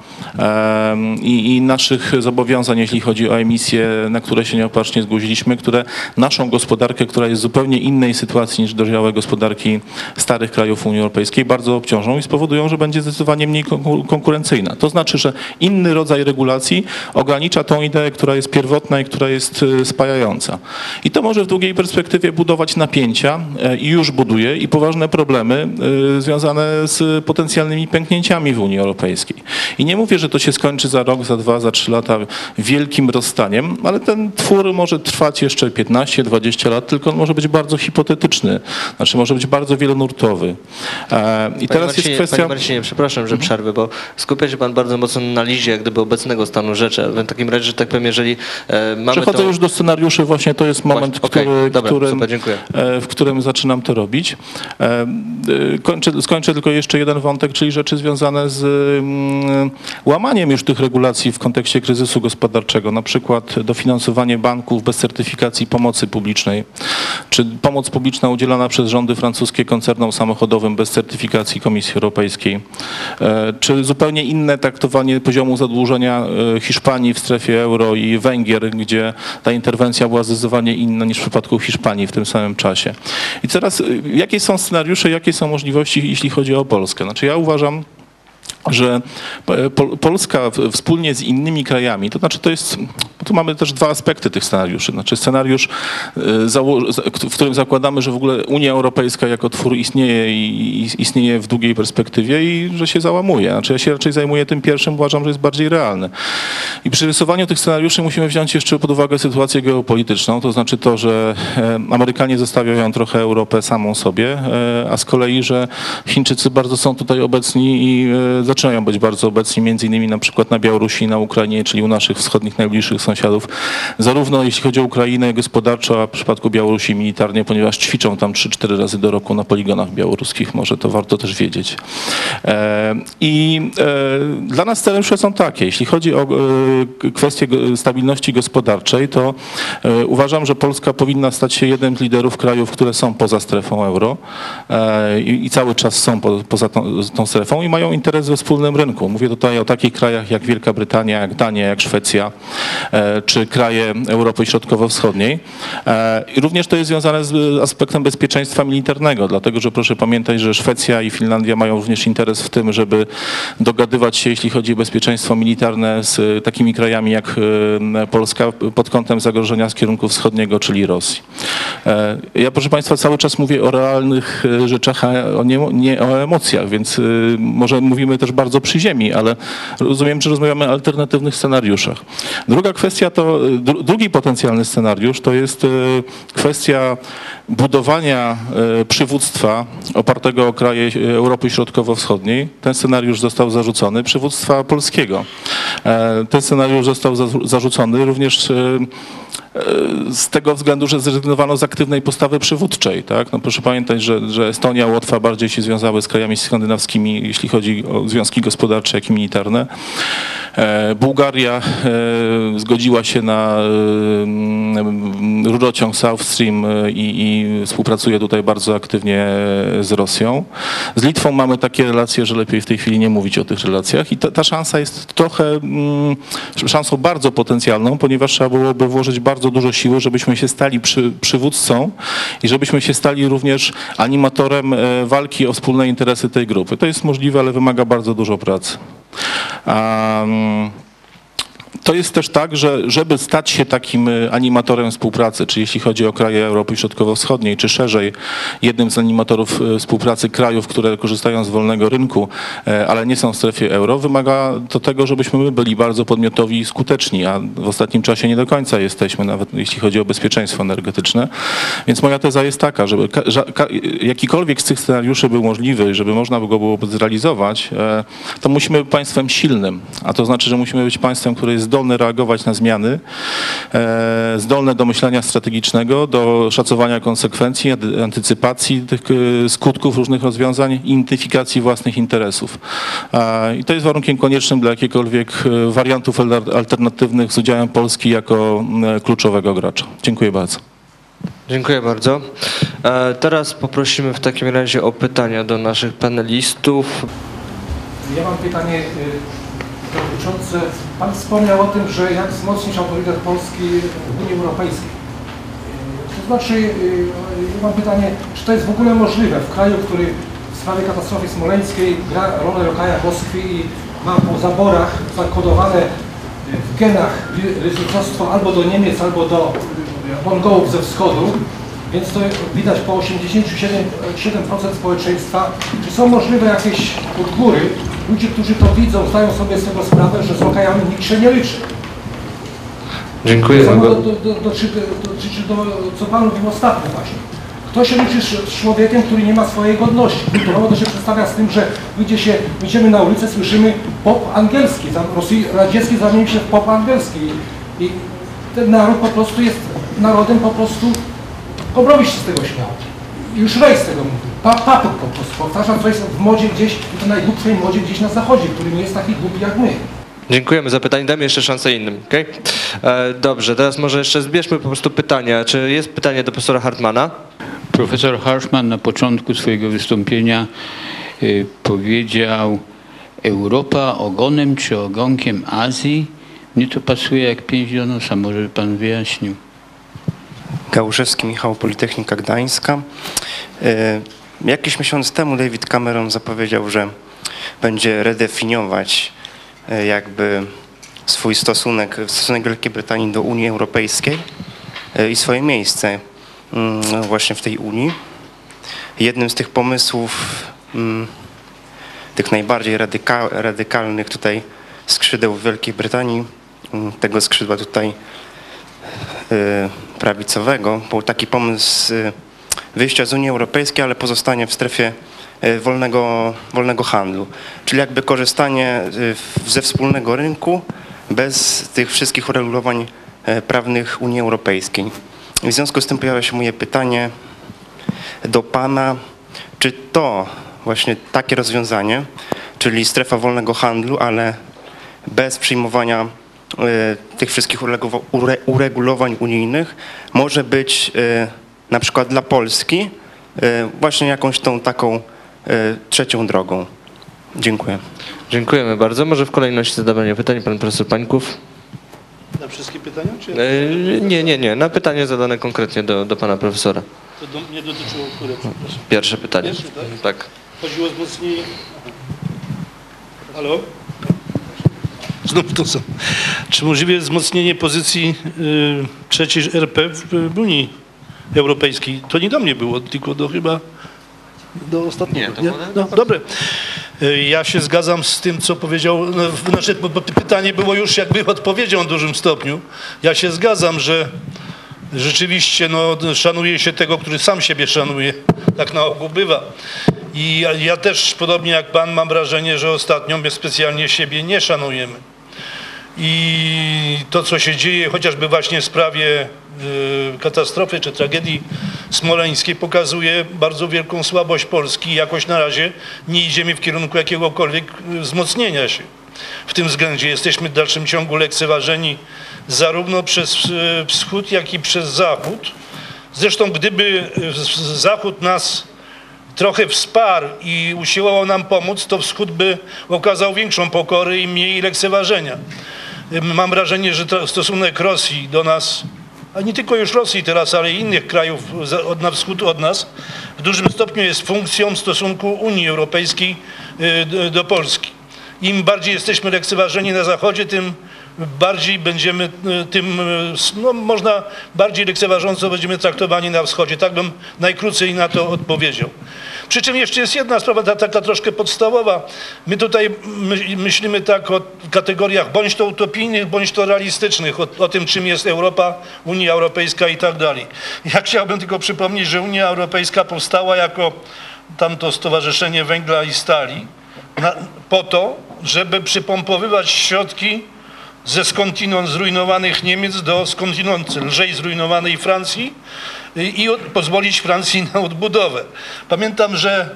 E: i, i naszych zobowiązań, jeśli chodzi o emisje, na które się nieopatrznie zgłosiliśmy, które naszą gospodarkę, która jest w zupełnie innej sytuacji niż dojrzałe gospodarki starych krajów Unii Europejskiej, bardzo obciążą i spowodują, że będzie zdecydowanie mniej konku- konkurencyjna. To znaczy, że inny rodzaj regulacji ogranicza tą ideę, która jest pierwotna i która jest e, spajająca. I to może w długiej perspektywie budować napięcia e, i już buduje i poważne problemy e, związane z potencjalnymi pęknięciami w Unii Europejskiej. I nie mówię, że to się skończy za rok, za dwa, za trzy lata wielkim rozstaniem, ale ten twór może trwać jeszcze 15-20 lat, tylko on może być bardzo hipotetyczny, znaczy może być bardzo wielonurtowy. E, I teraz
A: Marcinie,
E: jest kwestia... Mhm.
A: Panie Marcinie, przepraszam, że przerwę, bo skupia się pan bardzo mocno na analizie jak gdyby obecnego stanu rzeczy. W takim razie, że tak powiem, jeżeli e, mamy
E: Przechodzę już do scenariuszy, właśnie to jest moment, który,
A: dobra,
E: którym,
A: super,
E: e, w którym zaczynam to robić. Kończę, skończę tylko jeszcze jeden wątek, czyli rzeczy związane z mm, łamaniem już tych regulacji w kontekście kryzysu gospodarczego, na przykład dofinansowanie banków bez certyfikacji pomocy publicznej, czy pomoc publiczna udzielana przez rządy francuskie koncernom samochodowym bez certyfikacji Komisji Europejskiej, e, czy zupełnie inne traktowanie poziomu zadłużenia e, Hiszpanii w strefie euro i Węgier, gdzie ta interwencja była zdecydowanie inna niż w przypadku Hiszpanii w tym samym czasie. I teraz, e, jakie są scenariusze, jakie są możliwości, jeśli chodzi o Polskę? Znaczy ja uważam, że Pol- Polska wspólnie z innymi krajami, to znaczy to jest, tu mamy też dwa aspekty tych scenariuszy. Znaczy scenariusz, e, w którym zakładamy, że w ogóle Unia Europejska jako twór istnieje i istnieje w długiej perspektywie i że się załamuje. Znaczy ja się raczej zajmuję tym pierwszym, uważam, że jest bardziej realny. I przy rysowaniu tych scenariuszy musimy wziąć jeszcze pod uwagę sytuację geopolityczną, to znaczy to, że e, Amerykanie zostawiają trochę Europę samą sobie, e, a z kolei, że Chińczycy bardzo są tutaj obecni i e, zaczynają być bardzo obecni, między innymi na przykład na Białorusi i na Ukrainie, czyli u naszych wschodnich, najbliższych sąsiadów, zarówno jeśli chodzi o Ukrainę gospodarczo, a w przypadku Białorusi militarnie, ponieważ ćwiczą tam 3-4 razy do roku na poligonach białoruskich, może to warto też wiedzieć. E, I e, dla nas scenariusze są takie, jeśli chodzi o e, kwestię stabilności gospodarczej, to uważam, że Polska powinna stać się jednym z liderów krajów, które są poza strefą euro i, cały czas są po, poza tą strefą i mają interes we wspólnym rynku. Mówię tutaj o takich krajach jak Wielka Brytania, jak Dania, jak Szwecja, e, czy kraje Europy Środkowo-Wschodniej. E, I również to jest związane z aspektem bezpieczeństwa militarnego, dlatego że proszę pamiętać, że Szwecja i Finlandia mają również interes w tym, żeby dogadywać się, jeśli chodzi o bezpieczeństwo militarne z takimi krajami jak e, Polska pod kątem zagrożenia z kierunku wschodniego, czyli Rosji. Ja, proszę Państwa, cały czas mówię o realnych rzeczach, a nie, o emocjach, więc może mówimy też bardzo przy ziemi, ale rozumiem, że rozmawiamy o alternatywnych scenariuszach. Druga kwestia to, dru, drugi potencjalny scenariusz to jest e, kwestia budowania e, przywództwa opartego o kraje e, Europy Środkowo-Wschodniej. Ten scenariusz został zarzucony, przywództwa polskiego. Ten scenariusz został za- zarzucony również z tego względu, że zrezygnowano z aktywnej postawy przywódczej. Tak? No proszę pamiętać, że, że Estonia, Łotwa bardziej się związały z krajami skandynawskimi, jeśli chodzi o związki gospodarcze, jak i militarne. E, Bułgaria e, zgodziła się na e, rurociąg South Stream i, i współpracuje tutaj bardzo aktywnie z Rosją. Z Litwą mamy takie relacje, że lepiej w tej chwili nie mówić o tych relacjach i ta, ta szansa jest trochę mm, szansą bardzo potencjalną, ponieważ trzeba byłoby włożyć bardzo dużo siły, żebyśmy się stali przy, przywódcą i żebyśmy się stali również animatorem e, walki o wspólne interesy tej grupy. To jest możliwe, ale wymaga bardzo dużo pracy. Mm, to jest też tak, że żeby stać się takim e, animatorem współpracy, czy jeśli chodzi o kraje Europy Środkowo-Wschodniej, czy szerzej jednym z animatorów e, współpracy krajów, które korzystają z wolnego rynku, e, ale nie są w strefie euro, wymaga to tego, żebyśmy my byli bardzo podmiotowi i skuteczni, a w ostatnim czasie nie do końca jesteśmy, nawet jeśli chodzi o bezpieczeństwo energetyczne. Więc moja teza jest taka, żeby jakikolwiek z tych scenariuszy był możliwy, żeby można go było zrealizować, to musimy być państwem silnym, a to znaczy, że musimy być państwem, które jest zdolne reagować na zmiany, e, zdolne do myślenia strategicznego, do szacowania konsekwencji, antycypacji tych e, skutków różnych rozwiązań identyfikacji własnych interesów. I to jest warunkiem koniecznym dla jakichkolwiek e, wariantów al- alternatywnych z udziałem Polski jako kluczowego gracza. Dziękuję bardzo.
A: Dziękuję bardzo. Teraz poprosimy w takim razie o pytania do naszych panelistów.
F: Ja mam pytanie y, dotyczące, Pan wspomniał o tym, że jak wzmocnić autorytet Polski w Unii Europejskiej. Y, To znaczy, ja mam pytanie, czy to jest w ogóle możliwe w kraju, który w sprawie katastrofy smoleńskiej gra rolę lokaja Moskwy i ma po zaborach zakodowane w genach ryzykostwo albo do Niemiec, albo do Mongołów ze wschodu, więc to widać po 87% społeczeństwa. Czy są możliwe jakieś od góry ludzie, którzy to widzą, zdają sobie z tego sprawę, że z lokajami nikt się nie liczy?
A: Dziękuję.
F: Do, do, do, do, co Pan mówił ostatnio właśnie. Kto się liczy z człowiekiem, który nie ma swojej godności? Kulturowo to się przedstawia z tym, że wyjdzie się, wyjdziemy na ulicę, słyszymy pop angielski, Rosji, radziecki zamienił się w pop angielski i ten naród po prostu jest narodem po prostu, Kobrowiś się z tego śmiał. Już Rej z tego mówił. Pa, papuk po prostu powtarza, co jest w modzie gdzieś, i to najgłupszej modzie gdzieś na zachodzie, który nie jest taki głupi jak my.
A: Dziękujemy za pytanie. Damy jeszcze szansę innym. Okay? E, dobrze, teraz może jeszcze zbierzmy po prostu pytania. Czy jest pytanie do profesora Hartmana?
G: Profesor Harshman na początku swojego wystąpienia y, powiedział Europa ogonem czy ogonkiem Azji. Mnie to pasuje jak pięć do nosa, może by pan wyjaśnił.
H: Gałuszewski Michał, Politechnika Gdańska. E, Jakiś miesiąc temu David Cameron zapowiedział, że będzie redefiniować e, jakby swój stosunek, stosunek Wielkiej Brytanii do Unii Europejskiej e, i swoje miejsce mm, no właśnie w tej Unii. Jednym z tych pomysłów, mm, tych najbardziej radyka, radykalnych tutaj skrzydeł Wielkiej Brytanii, mm, tego skrzydła tutaj prawicowego, był taki pomysł y, wyjścia z Unii Europejskiej, ale pozostanie w strefie y, wolnego, wolnego handlu. Czyli jakby korzystanie y, ze wspólnego rynku bez tych wszystkich uregulowań y, prawnych Unii Europejskiej. W związku z tym pojawia się moje pytanie do Pana, czy to właśnie takie rozwiązanie, czyli strefa wolnego handlu, ale bez przyjmowania tych wszystkich uregu- ure- uregulowań unijnych może być e, na przykład dla Polski e, właśnie jakąś tą taką e, trzecią drogą. Dziękuję.
A: Dziękujemy bardzo. Może w kolejności zadawania pytań pan profesor Pańków.
C: Na wszystkie pytania? Czy
A: E, Nie, nie, nie. Na pytanie zadane konkretnie do, do pana profesora.
C: to do mnie dotyczyło które, przepraszam.
A: Pierwsze pytanie.
C: Pierwsze, tak?
A: Tak.
C: Chodziło o wzmocnienie... Halo? Znów to samo. Czy możliwe jest wzmocnienie pozycji y, trzeciej RP w, Unii Europejskiej? To nie do mnie było, tylko do chyba do ostatniego.
A: Nie,
C: No, dobre. Y, Ja się zgadzam z tym, co powiedział, no, znaczy, pytanie było już jakby odpowiedzią w dużym stopniu. Ja się zgadzam, że rzeczywiście no, szanuje się tego, który sam siebie szanuje. Tak na ogół bywa. I ja, ja też, podobnie jak pan, mam wrażenie, że ostatnio my specjalnie siebie nie szanujemy. I to, co się dzieje chociażby właśnie w sprawie y, katastrofy czy tragedii smoleńskiej pokazuje bardzo wielką słabość Polski i jakoś na razie nie idziemy w kierunku jakiegokolwiek y, wzmocnienia się. W tym względzie jesteśmy w dalszym ciągu lekceważeni zarówno przez y, wschód, jak i przez zachód. Zresztą gdyby Zachód nas trochę wsparł i usiłował nam pomóc, to Wschód by okazał większą pokorę i mniej lekceważenia. Mam wrażenie, że to stosunek Rosji do nas, a nie tylko już Rosji teraz, ale i innych krajów od na wschód od nas, w dużym stopniu jest funkcją stosunku Unii Europejskiej y, do Polski. Im bardziej jesteśmy lekceważeni na Zachodzie, tym bardziej będziemy, y, tym, s- no, można bardziej lekceważąco będziemy traktowani na wschodzie. Tak bym najkrócej na to odpowiedział. Przy czym jeszcze jest jedna sprawa, ta- taka troszkę podstawowa. My tutaj my, myślimy tak o kategoriach bądź to utopijnych, bądź to realistycznych, o, o tym, czym jest Europa, Unia Europejska i tak dalej. Ja chciałbym tylko przypomnieć, że Unia Europejska powstała jako tamto Stowarzyszenie Węgla i Stali na, po to, żeby przypompowywać środki ze skądinąd zrujnowanych Niemiec do skądinąd lżej zrujnowanej Francji i, pozwolić Francji na odbudowę. Pamiętam, że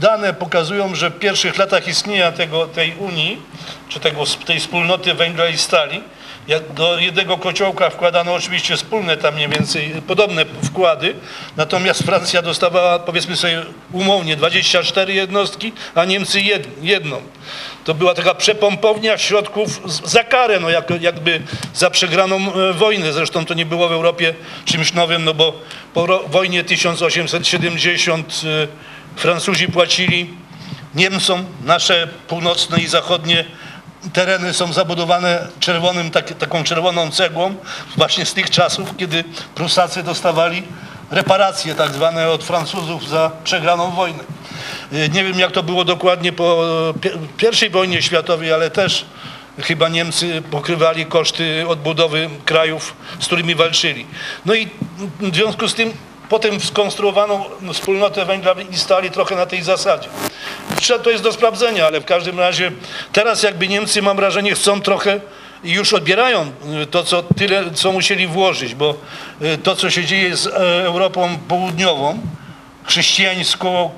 C: dane pokazują, że w pierwszych latach istnienia tego, tej Unii, czy tego, tej wspólnoty węgla i stali, jak do jednego kociołka wkładano oczywiście wspólne tam mniej więcej podobne wkłady, natomiast Francja dostawała powiedzmy sobie umownie 24 jednostki, a Niemcy jed, jedną. To była taka przepompownia środków za karę, no jak, jakby za przegraną e, wojnę. Zresztą to nie było w Europie czymś nowym, no bo po wojnie 1870 e, Francuzi płacili Niemcom nasze północne i zachodnie tereny są zabudowane czerwonym, tak, taką czerwoną cegłą właśnie z tych czasów, kiedy Prusacy dostawali reparacje tak zwane od Francuzów za przegraną wojnę. Y, Nie wiem jak to było dokładnie po I wojnie światowej, ale też chyba Niemcy pokrywali koszty odbudowy krajów, z którymi walczyli. No i w związku z tym potem skonstruowano wspólnotę węgla i stali trochę na tej zasadzie. Trzeba- To jest do sprawdzenia, ale w każdym razie teraz jakby Niemcy, mam wrażenie, chcą trochę i już odbierają y, to, co tyle, co musieli włożyć, bo y, to, co się dzieje z e, Europą Południową, chrześcijańską,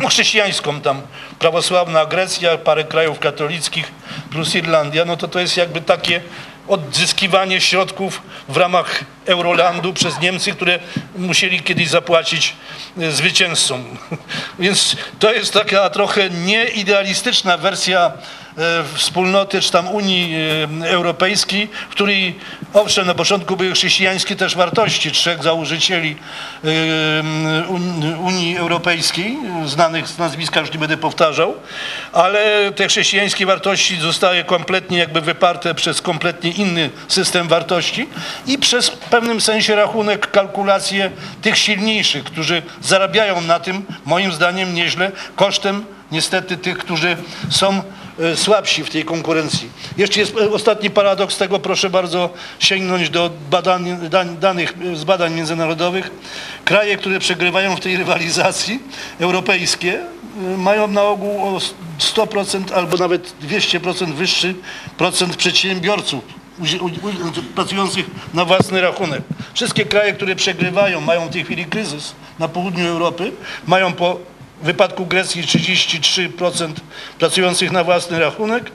C: no chrześcijańską tam, prawosławna Grecja, parę krajów katolickich plus Irlandia, no to to jest jakby takie odzyskiwanie środków w ramach Eurolandu przez Niemcy, które musieli kiedyś zapłacić e, zwycięzcom. [laughs] Więc to jest taka trochę nieidealistyczna wersja wspólnoty, czy tam Unii e, Europejskiej, w której owszem, na początku były chrześcijańskie też wartości trzech założycieli e, Un- Unii Europejskiej, znanych z nazwiska już nie będę powtarzał, ale te chrześcijańskie wartości zostały kompletnie jakby wyparte przez kompletnie inny system wartości i przez w pewnym sensie rachunek, kalkulację tych silniejszych, którzy zarabiają na tym, moim zdaniem nieźle, kosztem niestety tych, którzy są e, słabsi w tej konkurencji. Jeszcze jest e, ostatni paradoks tego, proszę bardzo sięgnąć do badań, dań, danych e, z badań międzynarodowych. Kraje, które przegrywają w tej rywalizacji europejskie, mają na ogół o 100% albo nawet 200% wyższy procent przedsiębiorców pracujących na własny rachunek. Wszystkie kraje, które przegrywają, mają w tej chwili kryzys na południu Europy, mają po w wypadku Grecji 33% pracujących na własny rachunek.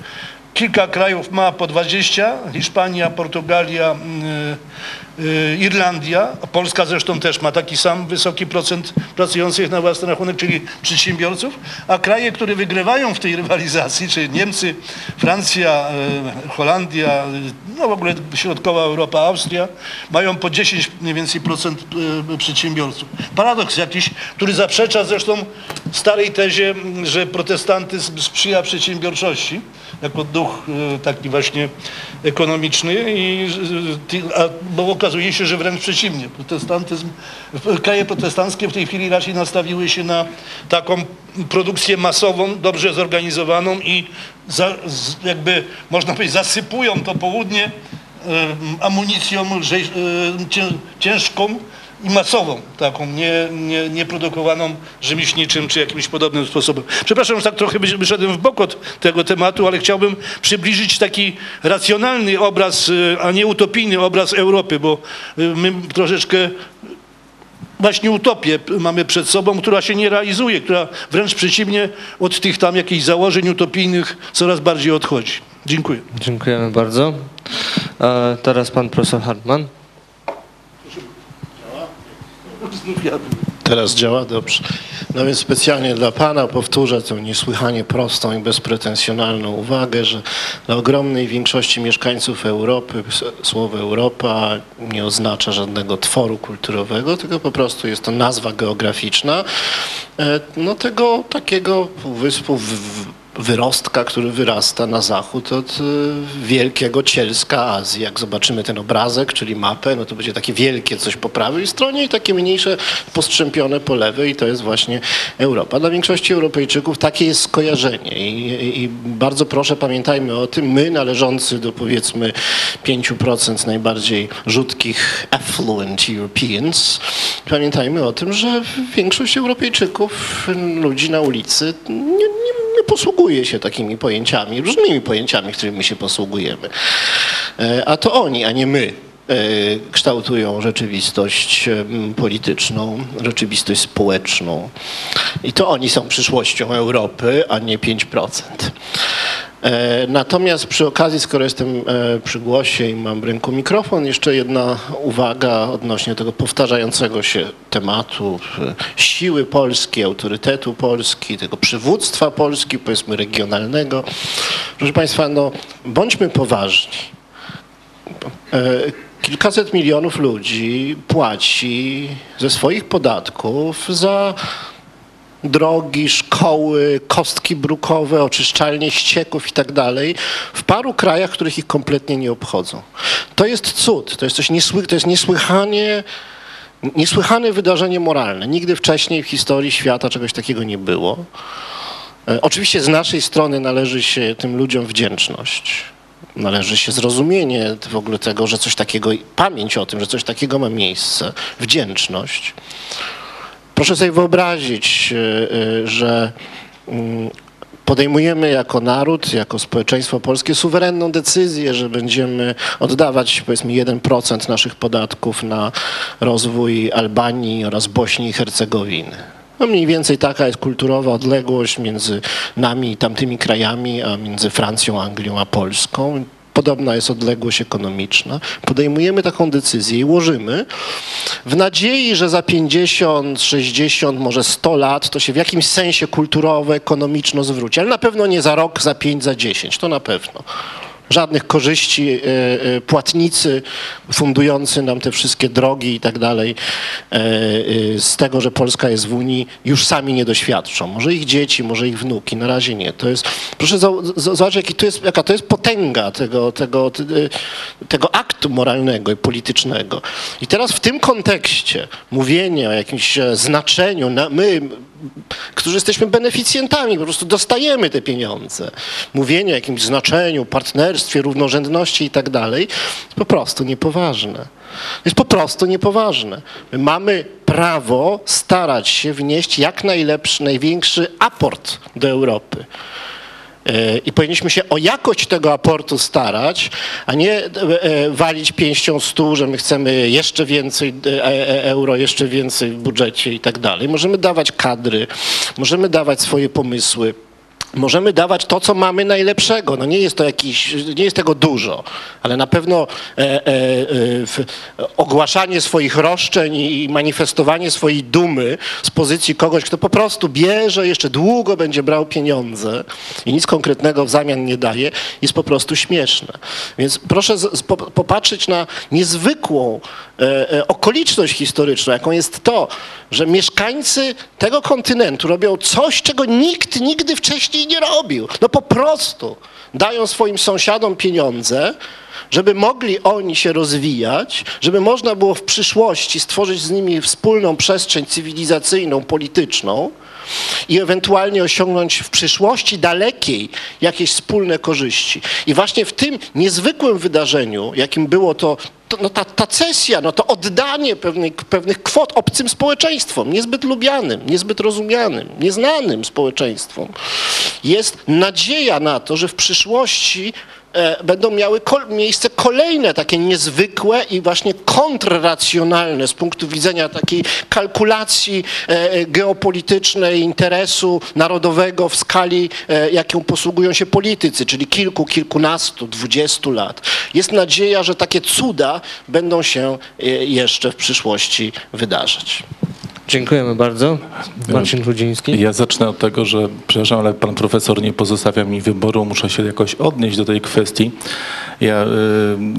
C: Kilka krajów ma po 20, Hiszpania, Portugalia, y, Irlandia, a Polska zresztą też ma taki sam wysoki procent pracujących na własny rachunek, czyli przedsiębiorców, a kraje, które wygrywają w tej rywalizacji, czyli Niemcy, Francja, y, Holandia, y, no w ogóle środkowa Europa, Austria, mają po 10 mniej więcej procent y, przedsiębiorców. Paradoks jakiś, który zaprzecza zresztą starej tezie, że protestantyzm sprzyja przedsiębiorczości jako duch y, taki właśnie ekonomiczny, i, y, a, bo okazuje się, że wręcz przeciwnie. Protestantyzm, kraje protestanckie w tej chwili raczej nastawiły się na taką produkcję masową, dobrze zorganizowaną i za, jakby można powiedzieć zasypują to południe em, amunicją e, cię- ciężką i masową, taką nie, nie, nieprodukowaną rzemieślniczym czy jakimś podobnym sposobem. Przepraszam, że tak trochę wysz- wyszedłem w bok od tego tematu, ale chciałbym przybliżyć taki racjonalny obraz, e, a nie utopijny obraz Europy, bo e, my troszeczkę właśnie utopię mamy przed sobą, która się nie realizuje, która wręcz przeciwnie od tych tam jakichś założeń utopijnych coraz bardziej odchodzi. Dziękuję.
A: Dziękujemy bardzo. Teraz pan profesor Hartman.
D: Teraz działa dobrze. No więc specjalnie dla Pana powtórzę tę niesłychanie prostą i bezpretensjonalną uwagę, że dla ogromnej większości mieszkańców Europy słowo Europa nie oznacza żadnego tworu kulturowego, tylko po prostu jest to nazwa geograficzna e, no tego takiego półwyspu w- w- wyrostka, który wyrasta na zachód od y, wielkiego cielska Azji. Jak zobaczymy ten obrazek, czyli mapę, no to będzie takie wielkie coś po prawej stronie i takie mniejsze postrzępione po lewej i to jest właśnie Europa. Dla większości Europejczyków takie jest skojarzenie i, i, bardzo proszę pamiętajmy o tym, my należący do powiedzmy 5% najbardziej rzutkich affluent Europeans, pamiętajmy o tym, że większość Europejczyków, ludzi na ulicy nie, nie, nie posługuje się takimi pojęciami, różnymi pojęciami, którymi się posługujemy. E, A to oni, a nie my kształtują rzeczywistość em, polityczną, rzeczywistość społeczną. I to oni są przyszłością Europy, a nie 5%. E, Natomiast przy okazji, skoro jestem e, przy głosie i mam w ręku mikrofon, jeszcze jedna uwaga odnośnie tego powtarzającego się tematu e, siły Polski, autorytetu Polski, tego przywództwa Polski, powiedzmy regionalnego. Proszę Państwa, no bądźmy poważni. Kilkaset milionów ludzi płaci ze swoich podatków za drogi, szkoły, kostki brukowe, oczyszczalnie ścieków i tak dalej, w paru krajach, których ich kompletnie nie obchodzą. To jest cud, to jest coś niesły, to jest niesłychanie, niesłychane wydarzenie moralne. Nigdy wcześniej w historii świata czegoś takiego nie było. E, Oczywiście z naszej strony należy się tym ludziom wdzięczność. Należy się zrozumienie w ogóle tego, że coś takiego, pamięć o tym, że coś takiego ma miejsce, wdzięczność. Proszę sobie wyobrazić, e, e, że mm, podejmujemy jako naród, jako społeczeństwo polskie suwerenną decyzję, że będziemy oddawać powiedzmy 1% naszych podatków na rozwój Albanii oraz Bośni i Hercegowiny. No mniej więcej taka jest kulturowa odległość między nami i tamtymi krajami, a między Francją, Anglią a Polską. Podobna jest odległość ekonomiczna. Podejmujemy taką decyzję i łożymy w nadziei, że za 50, 60, może 100 lat to się w jakimś sensie kulturowo, ekonomiczno zwróci, ale na pewno nie za rok, za 5, za 10, to na pewno. Żadnych korzyści e, e, płatnicy fundujący nam te wszystkie drogi i tak dalej e, z tego, że Polska jest w Unii, już sami nie doświadczą. Może ich dzieci, może ich wnuki, na razie nie. To jest, proszę zobaczyć, jaki to jest, jaka to jest potęga tego, tego, tego aktu moralnego i politycznego. I teraz w tym kontekście mówienie o jakimś znaczeniu, na, my, którzy jesteśmy beneficjentami, po prostu dostajemy te pieniądze. Mówienie o jakimś znaczeniu, partnerstwie, równorzędności i tak dalej, jest po prostu niepoważne. Jest po prostu niepoważne. My mamy prawo starać się wnieść jak najlepszy, największy aport do Europy. E, I powinniśmy się o jakość tego aportu starać, a nie e, e, walić pięścią stół, że my chcemy jeszcze więcej euro, jeszcze więcej w budżecie i tak dalej. Możemy dawać kadry, możemy dawać swoje pomysły. Możemy dawać to, co mamy najlepszego. No nie jest to jakiś, nie jest tego dużo, ale na pewno e, e, e, ogłaszanie swoich roszczeń i manifestowanie swojej dumy z pozycji kogoś, kto po prostu bierze, jeszcze długo będzie brał pieniądze i nic konkretnego w zamian nie daje, jest po prostu śmieszne. Więc proszę z, z, po, popatrzeć na niezwykłą okoliczność historyczną, jaką jest to, że mieszkańcy tego kontynentu robią coś, czego nikt nigdy wcześniej nie robił. No po prostu dają swoim sąsiadom pieniądze, żeby mogli oni się rozwijać, żeby można było w przyszłości stworzyć z nimi wspólną przestrzeń cywilizacyjną, polityczną i ewentualnie osiągnąć w przyszłości dalekiej jakieś wspólne korzyści. I właśnie w tym niezwykłym wydarzeniu, jakim było to, to no ta, ta cesja, no to oddanie pewnych, pewnych kwot obcym społeczeństwom, niezbyt lubianym, niezbyt rozumianym, nieznanym społeczeństwom, jest nadzieja na to, że w przyszłości będą miały miejsce kolejne takie niezwykłe i właśnie kontrracjonalne z punktu widzenia takiej kalkulacji e, geopolitycznej interesu narodowego w skali, e, jaką posługują się politycy, czyli kilku, kilkunastu, dwudziestu lat. Jest nadzieja, że takie cuda będą się e, jeszcze w przyszłości wydarzać.
A: Dziękujemy bardzo. Marcin Rudziński.
E: Ja zacznę od tego, że, przepraszam, ale pan profesor nie pozostawia mi wyboru, muszę się jakoś odnieść do tej kwestii. Ja, y,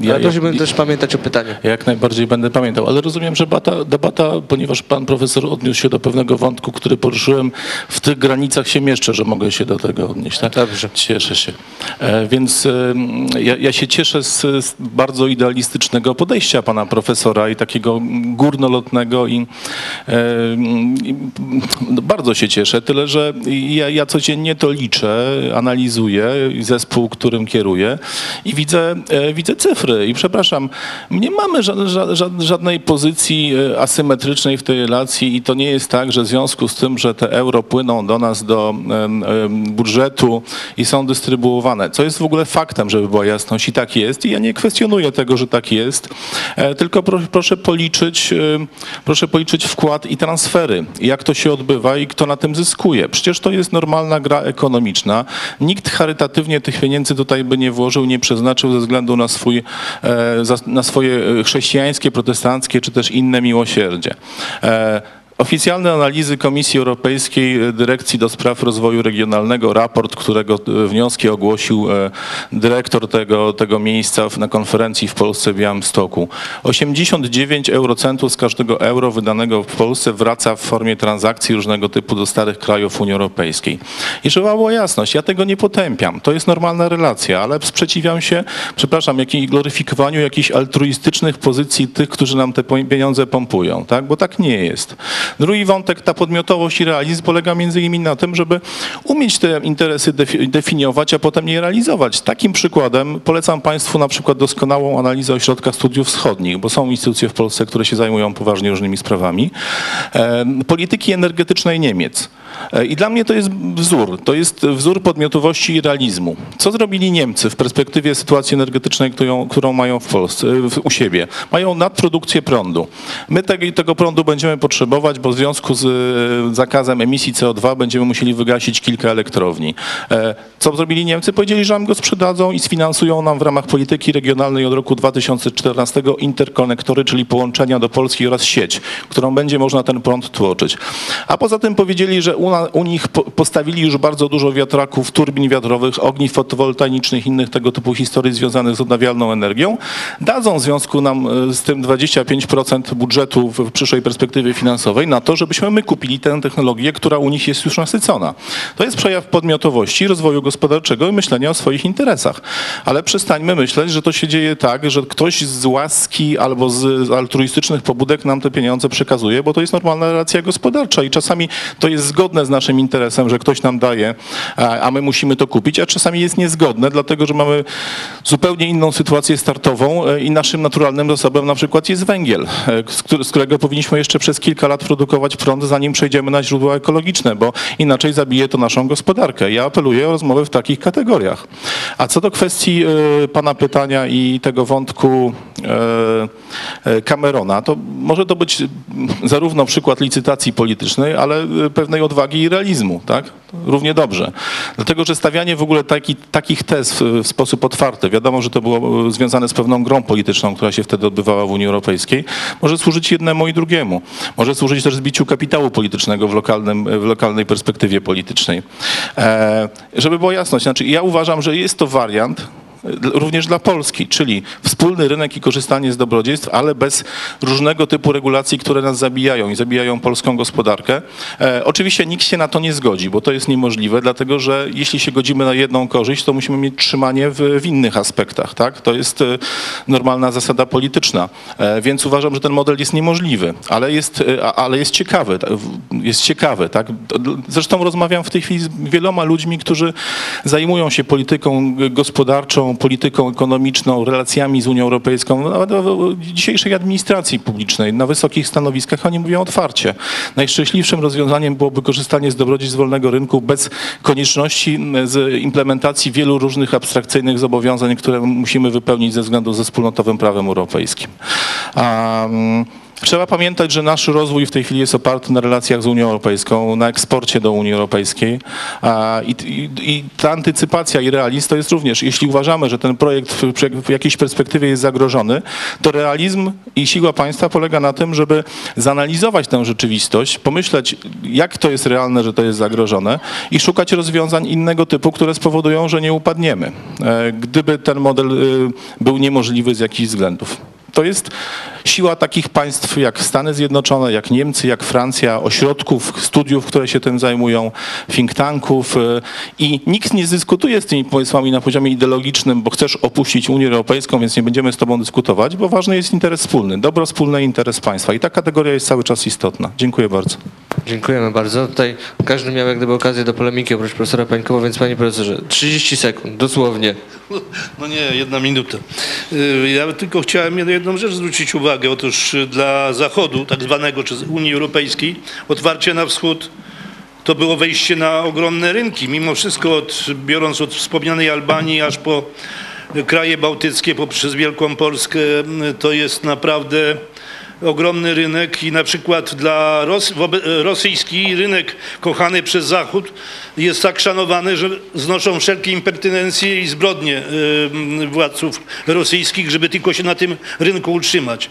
E: ja,
A: Ale prosiłbym też pamiętać o pytaniu.
E: Ja jak najbardziej będę pamiętał, ale rozumiem, że debata, debata, ponieważ pan profesor odniósł się do pewnego wątku, który poruszyłem, w tych granicach się mieszczę, że mogę się do tego odnieść. Tak?
A: Dobrze.
E: Cieszę się. E, więc e, ja, ja się cieszę z, z bardzo idealistycznego podejścia pana profesora i takiego górnolotnego i, e, bardzo się cieszę, tyle że ja, ja codziennie to liczę, analizuję zespół, którym kieruję i widzę, e, widzę cyfry. I przepraszam, nie mamy ża- ża- ża- żadnej pozycji e, asymetrycznej w tej relacji i to nie jest tak, że w związku z tym, że te euro płyną do nas do budżetu i są dystrybuowane, co jest w ogóle faktem, żeby była jasność i tak jest. I ja nie kwestionuję tego, że tak jest, e, tylko pro, proszę policzyć, proszę policzyć wkład i transfery, jak to się odbywa i kto na tym zyskuje. Przecież to jest normalna gra ekonomiczna. Nikt charytatywnie tych pieniędzy tutaj by nie włożył, nie przeznaczył ze względu na, swój, e, na swoje e, chrześcijańskie, protestanckie czy też inne miłosierdzie. Oficjalne analizy Komisji Europejskiej e, Dyrekcji do Spraw Rozwoju Regionalnego, raport, którego e, wnioski ogłosił e, dyrektor tego, tego miejsca na konferencji w Polsce w Białymstoku. 89 eurocentów z każdego euro wydanego w Polsce wraca w formie transakcji różnego typu do starych krajów Unii Europejskiej. I żeby była jasność, ja tego nie potępiam. To jest normalna relacja, ale sprzeciwiam się, przepraszam, jakiej gloryfikowaniu jakichś altruistycznych pozycji tych, którzy nam te pieniądze pompują, tak? Bo tak nie jest. Drugi wątek, ta podmiotowość i realizm polega między innymi na tym, żeby umieć te interesy defi- definiować, a potem je realizować. Takim przykładem polecam Państwu na przykład doskonałą analizę Ośrodka Studiów Wschodnich, bo są instytucje w Polsce, które się zajmują poważnie różnymi sprawami. Em, Polityki energetycznej Niemiec. E, I dla mnie to jest wzór. To jest wzór podmiotowości i realizmu. Co zrobili Niemcy w perspektywie sytuacji energetycznej, którą, którą mają w Polsce, w, u siebie? Mają nadprodukcję prądu. My tego, tego prądu będziemy potrzebować, bo w związku z e, zakazem emisji CO2 będziemy musieli wygasić kilka elektrowni. E, Co zrobili Niemcy? Powiedzieli, że nam go sprzedadzą i sfinansują nam w ramach polityki regionalnej od roku 2014 interkonektory, czyli połączenia do Polski oraz sieć, którą będzie można ten prąd tłoczyć. A poza tym powiedzieli, że u, na, u nich po, postawili już bardzo dużo wiatraków, turbin wiatrowych, ogniw fotowoltaicznych, innych tego typu historii związanych z odnawialną energią. Dadzą w związku nam e, z tym 25% budżetu w przyszłej perspektywie finansowej na to, żebyśmy my kupili tę technologię, która u nich jest już nasycona. To jest przejaw podmiotowości, rozwoju gospodarczego i myślenia o swoich interesach. Ale przestańmy myśleć, że to się dzieje tak, że ktoś z łaski albo z altruistycznych pobudek nam te pieniądze przekazuje, bo to jest normalna relacja gospodarcza i czasami to jest zgodne z naszym interesem, że ktoś nam daje, a my musimy to kupić, a czasami jest niezgodne, dlatego że mamy zupełnie inną sytuację startową e, i naszym naturalnym zasobem na przykład jest węgiel, e, z, któ- z którego powinniśmy jeszcze przez kilka lat produkować prąd, zanim przejdziemy na źródła ekologiczne, bo inaczej zabije to naszą gospodarkę. Ja apeluję o rozmowę w takich kategoriach. A co do kwestii e, pana pytania i tego wątku Camerona, to może to być zarówno przykład licytacji politycznej, ale pewnej odwagi i realizmu, tak? Równie dobrze. Dlatego, że stawianie w ogóle taki, takich tez w, w sposób otwarty, wiadomo, że to było e, związane z pewną grą polityczną, która się wtedy odbywała w Unii Europejskiej, może służyć jednemu i drugiemu. Może służyć też zbiciu kapitału politycznego w, lokalnym, w lokalnej perspektywie politycznej. E, żeby była jasność, znaczy ja uważam, że jest to wariant, również dla Polski, czyli wspólny rynek i korzystanie z dobrodziejstw, ale bez różnego typu regulacji, które nas zabijają i zabijają polską gospodarkę. E, oczywiście nikt się na to nie zgodzi, bo to jest niemożliwe, dlatego że jeśli się godzimy na jedną korzyść, to musimy mieć trzymanie w, w innych aspektach. Tak? To jest e, normalna zasada polityczna, e, więc uważam, że ten model jest niemożliwy, ale jest, ale jest ciekawy. Jest ciekawy tak? Zresztą rozmawiam w tej chwili z wieloma ludźmi, którzy zajmują się polityką g- polityką ekonomiczną, relacjami z Unią Europejską, nawet w dzisiejszej administracji publicznej, na wysokich stanowiskach, oni mówią otwarcie. Najszczęśliwszym rozwiązaniem byłoby korzystanie z dobrodziejstw wolnego rynku bez konieczności z implementacji wielu różnych abstrakcyjnych zobowiązań, które musimy wypełnić ze względu ze wspólnotowym prawem europejskim. Mm, Trzeba pamiętać, że nasz rozwój w tej chwili jest oparty na relacjach z Unią Europejską, na eksporcie do Unii Europejskiej i, i, i ta antycypacja i realizm to jest również, jeśli uważamy, że ten projekt w, w jakiejś perspektywie jest zagrożony, to realizm i siła państwa polega na tym, żeby zanalizować tę rzeczywistość, pomyśleć, jak to jest realne, że to jest zagrożone i szukać rozwiązań innego typu, które spowodują, że nie upadniemy, e, gdyby ten model y, był niemożliwy z jakichś względów. To jest siła takich państw jak Stany Zjednoczone, jak Niemcy, jak Francja, ośrodków, studiów, które się tym zajmują, think tanków y, i nikt nie dyskutuje z tymi pomysłami na poziomie ideologicznym, bo chcesz opuścić Unię Europejską, więc nie będziemy z tobą dyskutować, bo ważny jest interes wspólny, dobro wspólne i interes państwa i ta kategoria jest cały czas istotna. Dziękuję bardzo.
A: Dziękujemy bardzo. Tutaj każdy miał jak gdyby okazję do polemiki oprócz profesora Pańkowa, więc panie profesorze, 30 sekund, dosłownie. [laughs]
C: No nie, jedna minuta. Y, Ja tylko chciałem jedną rzecz zwrócić uwagę. Otóż y, dla Zachodu, tak zwanego, czy Unii Europejskiej, otwarcie na wschód to było wejście na ogromne rynki. Mimo wszystko, od, biorąc od wspomnianej Albanii aż po kraje bałtyckie, poprzez Wielką Polskę, y, to jest naprawdę ogromny rynek i na przykład dla Ros wobe- rosyjski rynek kochany przez Zachód jest tak szanowany, że znoszą wszelkie impertynencje i zbrodnie y, władców rosyjskich, żeby tylko się na tym rynku utrzymać.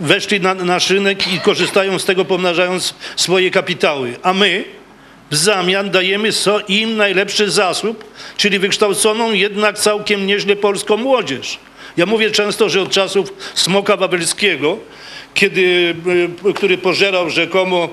C: Weszli na nasz rynek i korzystają z tego, pomnażając swoje kapitały. A my w zamian dajemy im najlepszy zasób, czyli wykształconą jednak całkiem nieźle polską młodzież. Ja mówię często, że od czasów Smoka Wawelskiego, kiedy, y, który pożerał rzekomo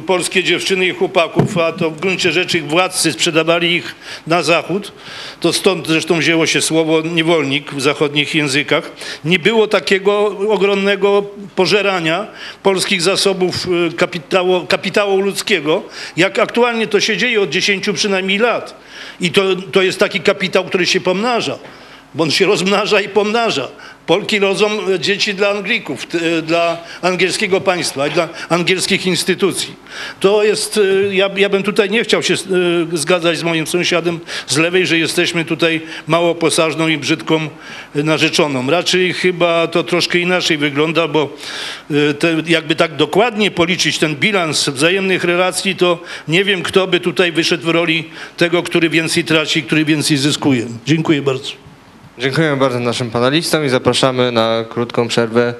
C: polskie dziewczyny i chłopaków, a to w gruncie rzeczy ich władcy sprzedawali ich na zachód, to stąd zresztą wzięło się słowo niewolnik w zachodnich językach. Nie było takiego ogromnego pożerania polskich zasobów y, kapitału, kapitału ludzkiego, jak aktualnie to się dzieje od 10 przynajmniej lat. I to, to jest taki kapitał, który się pomnaża. Bo on się rozmnaża i pomnaża. Polki rodzą e, dzieci dla Anglików, e, dla angielskiego państwa i dla angielskich instytucji. To jest, e, ja, ja bym tutaj nie chciał się zgadzać z moim sąsiadem z lewej, że jesteśmy tutaj mało posażną i brzydką narzeczoną. Raczej chyba to troszkę inaczej wygląda, bo te, jakby tak dokładnie policzyć ten bilans wzajemnych relacji, to nie wiem, kto by tutaj wyszedł w roli tego, który więcej traci, który więcej zyskuje. Dziękuję bardzo.
A: Dziękujemy bardzo naszym panelistom i zapraszamy na krótką przerwę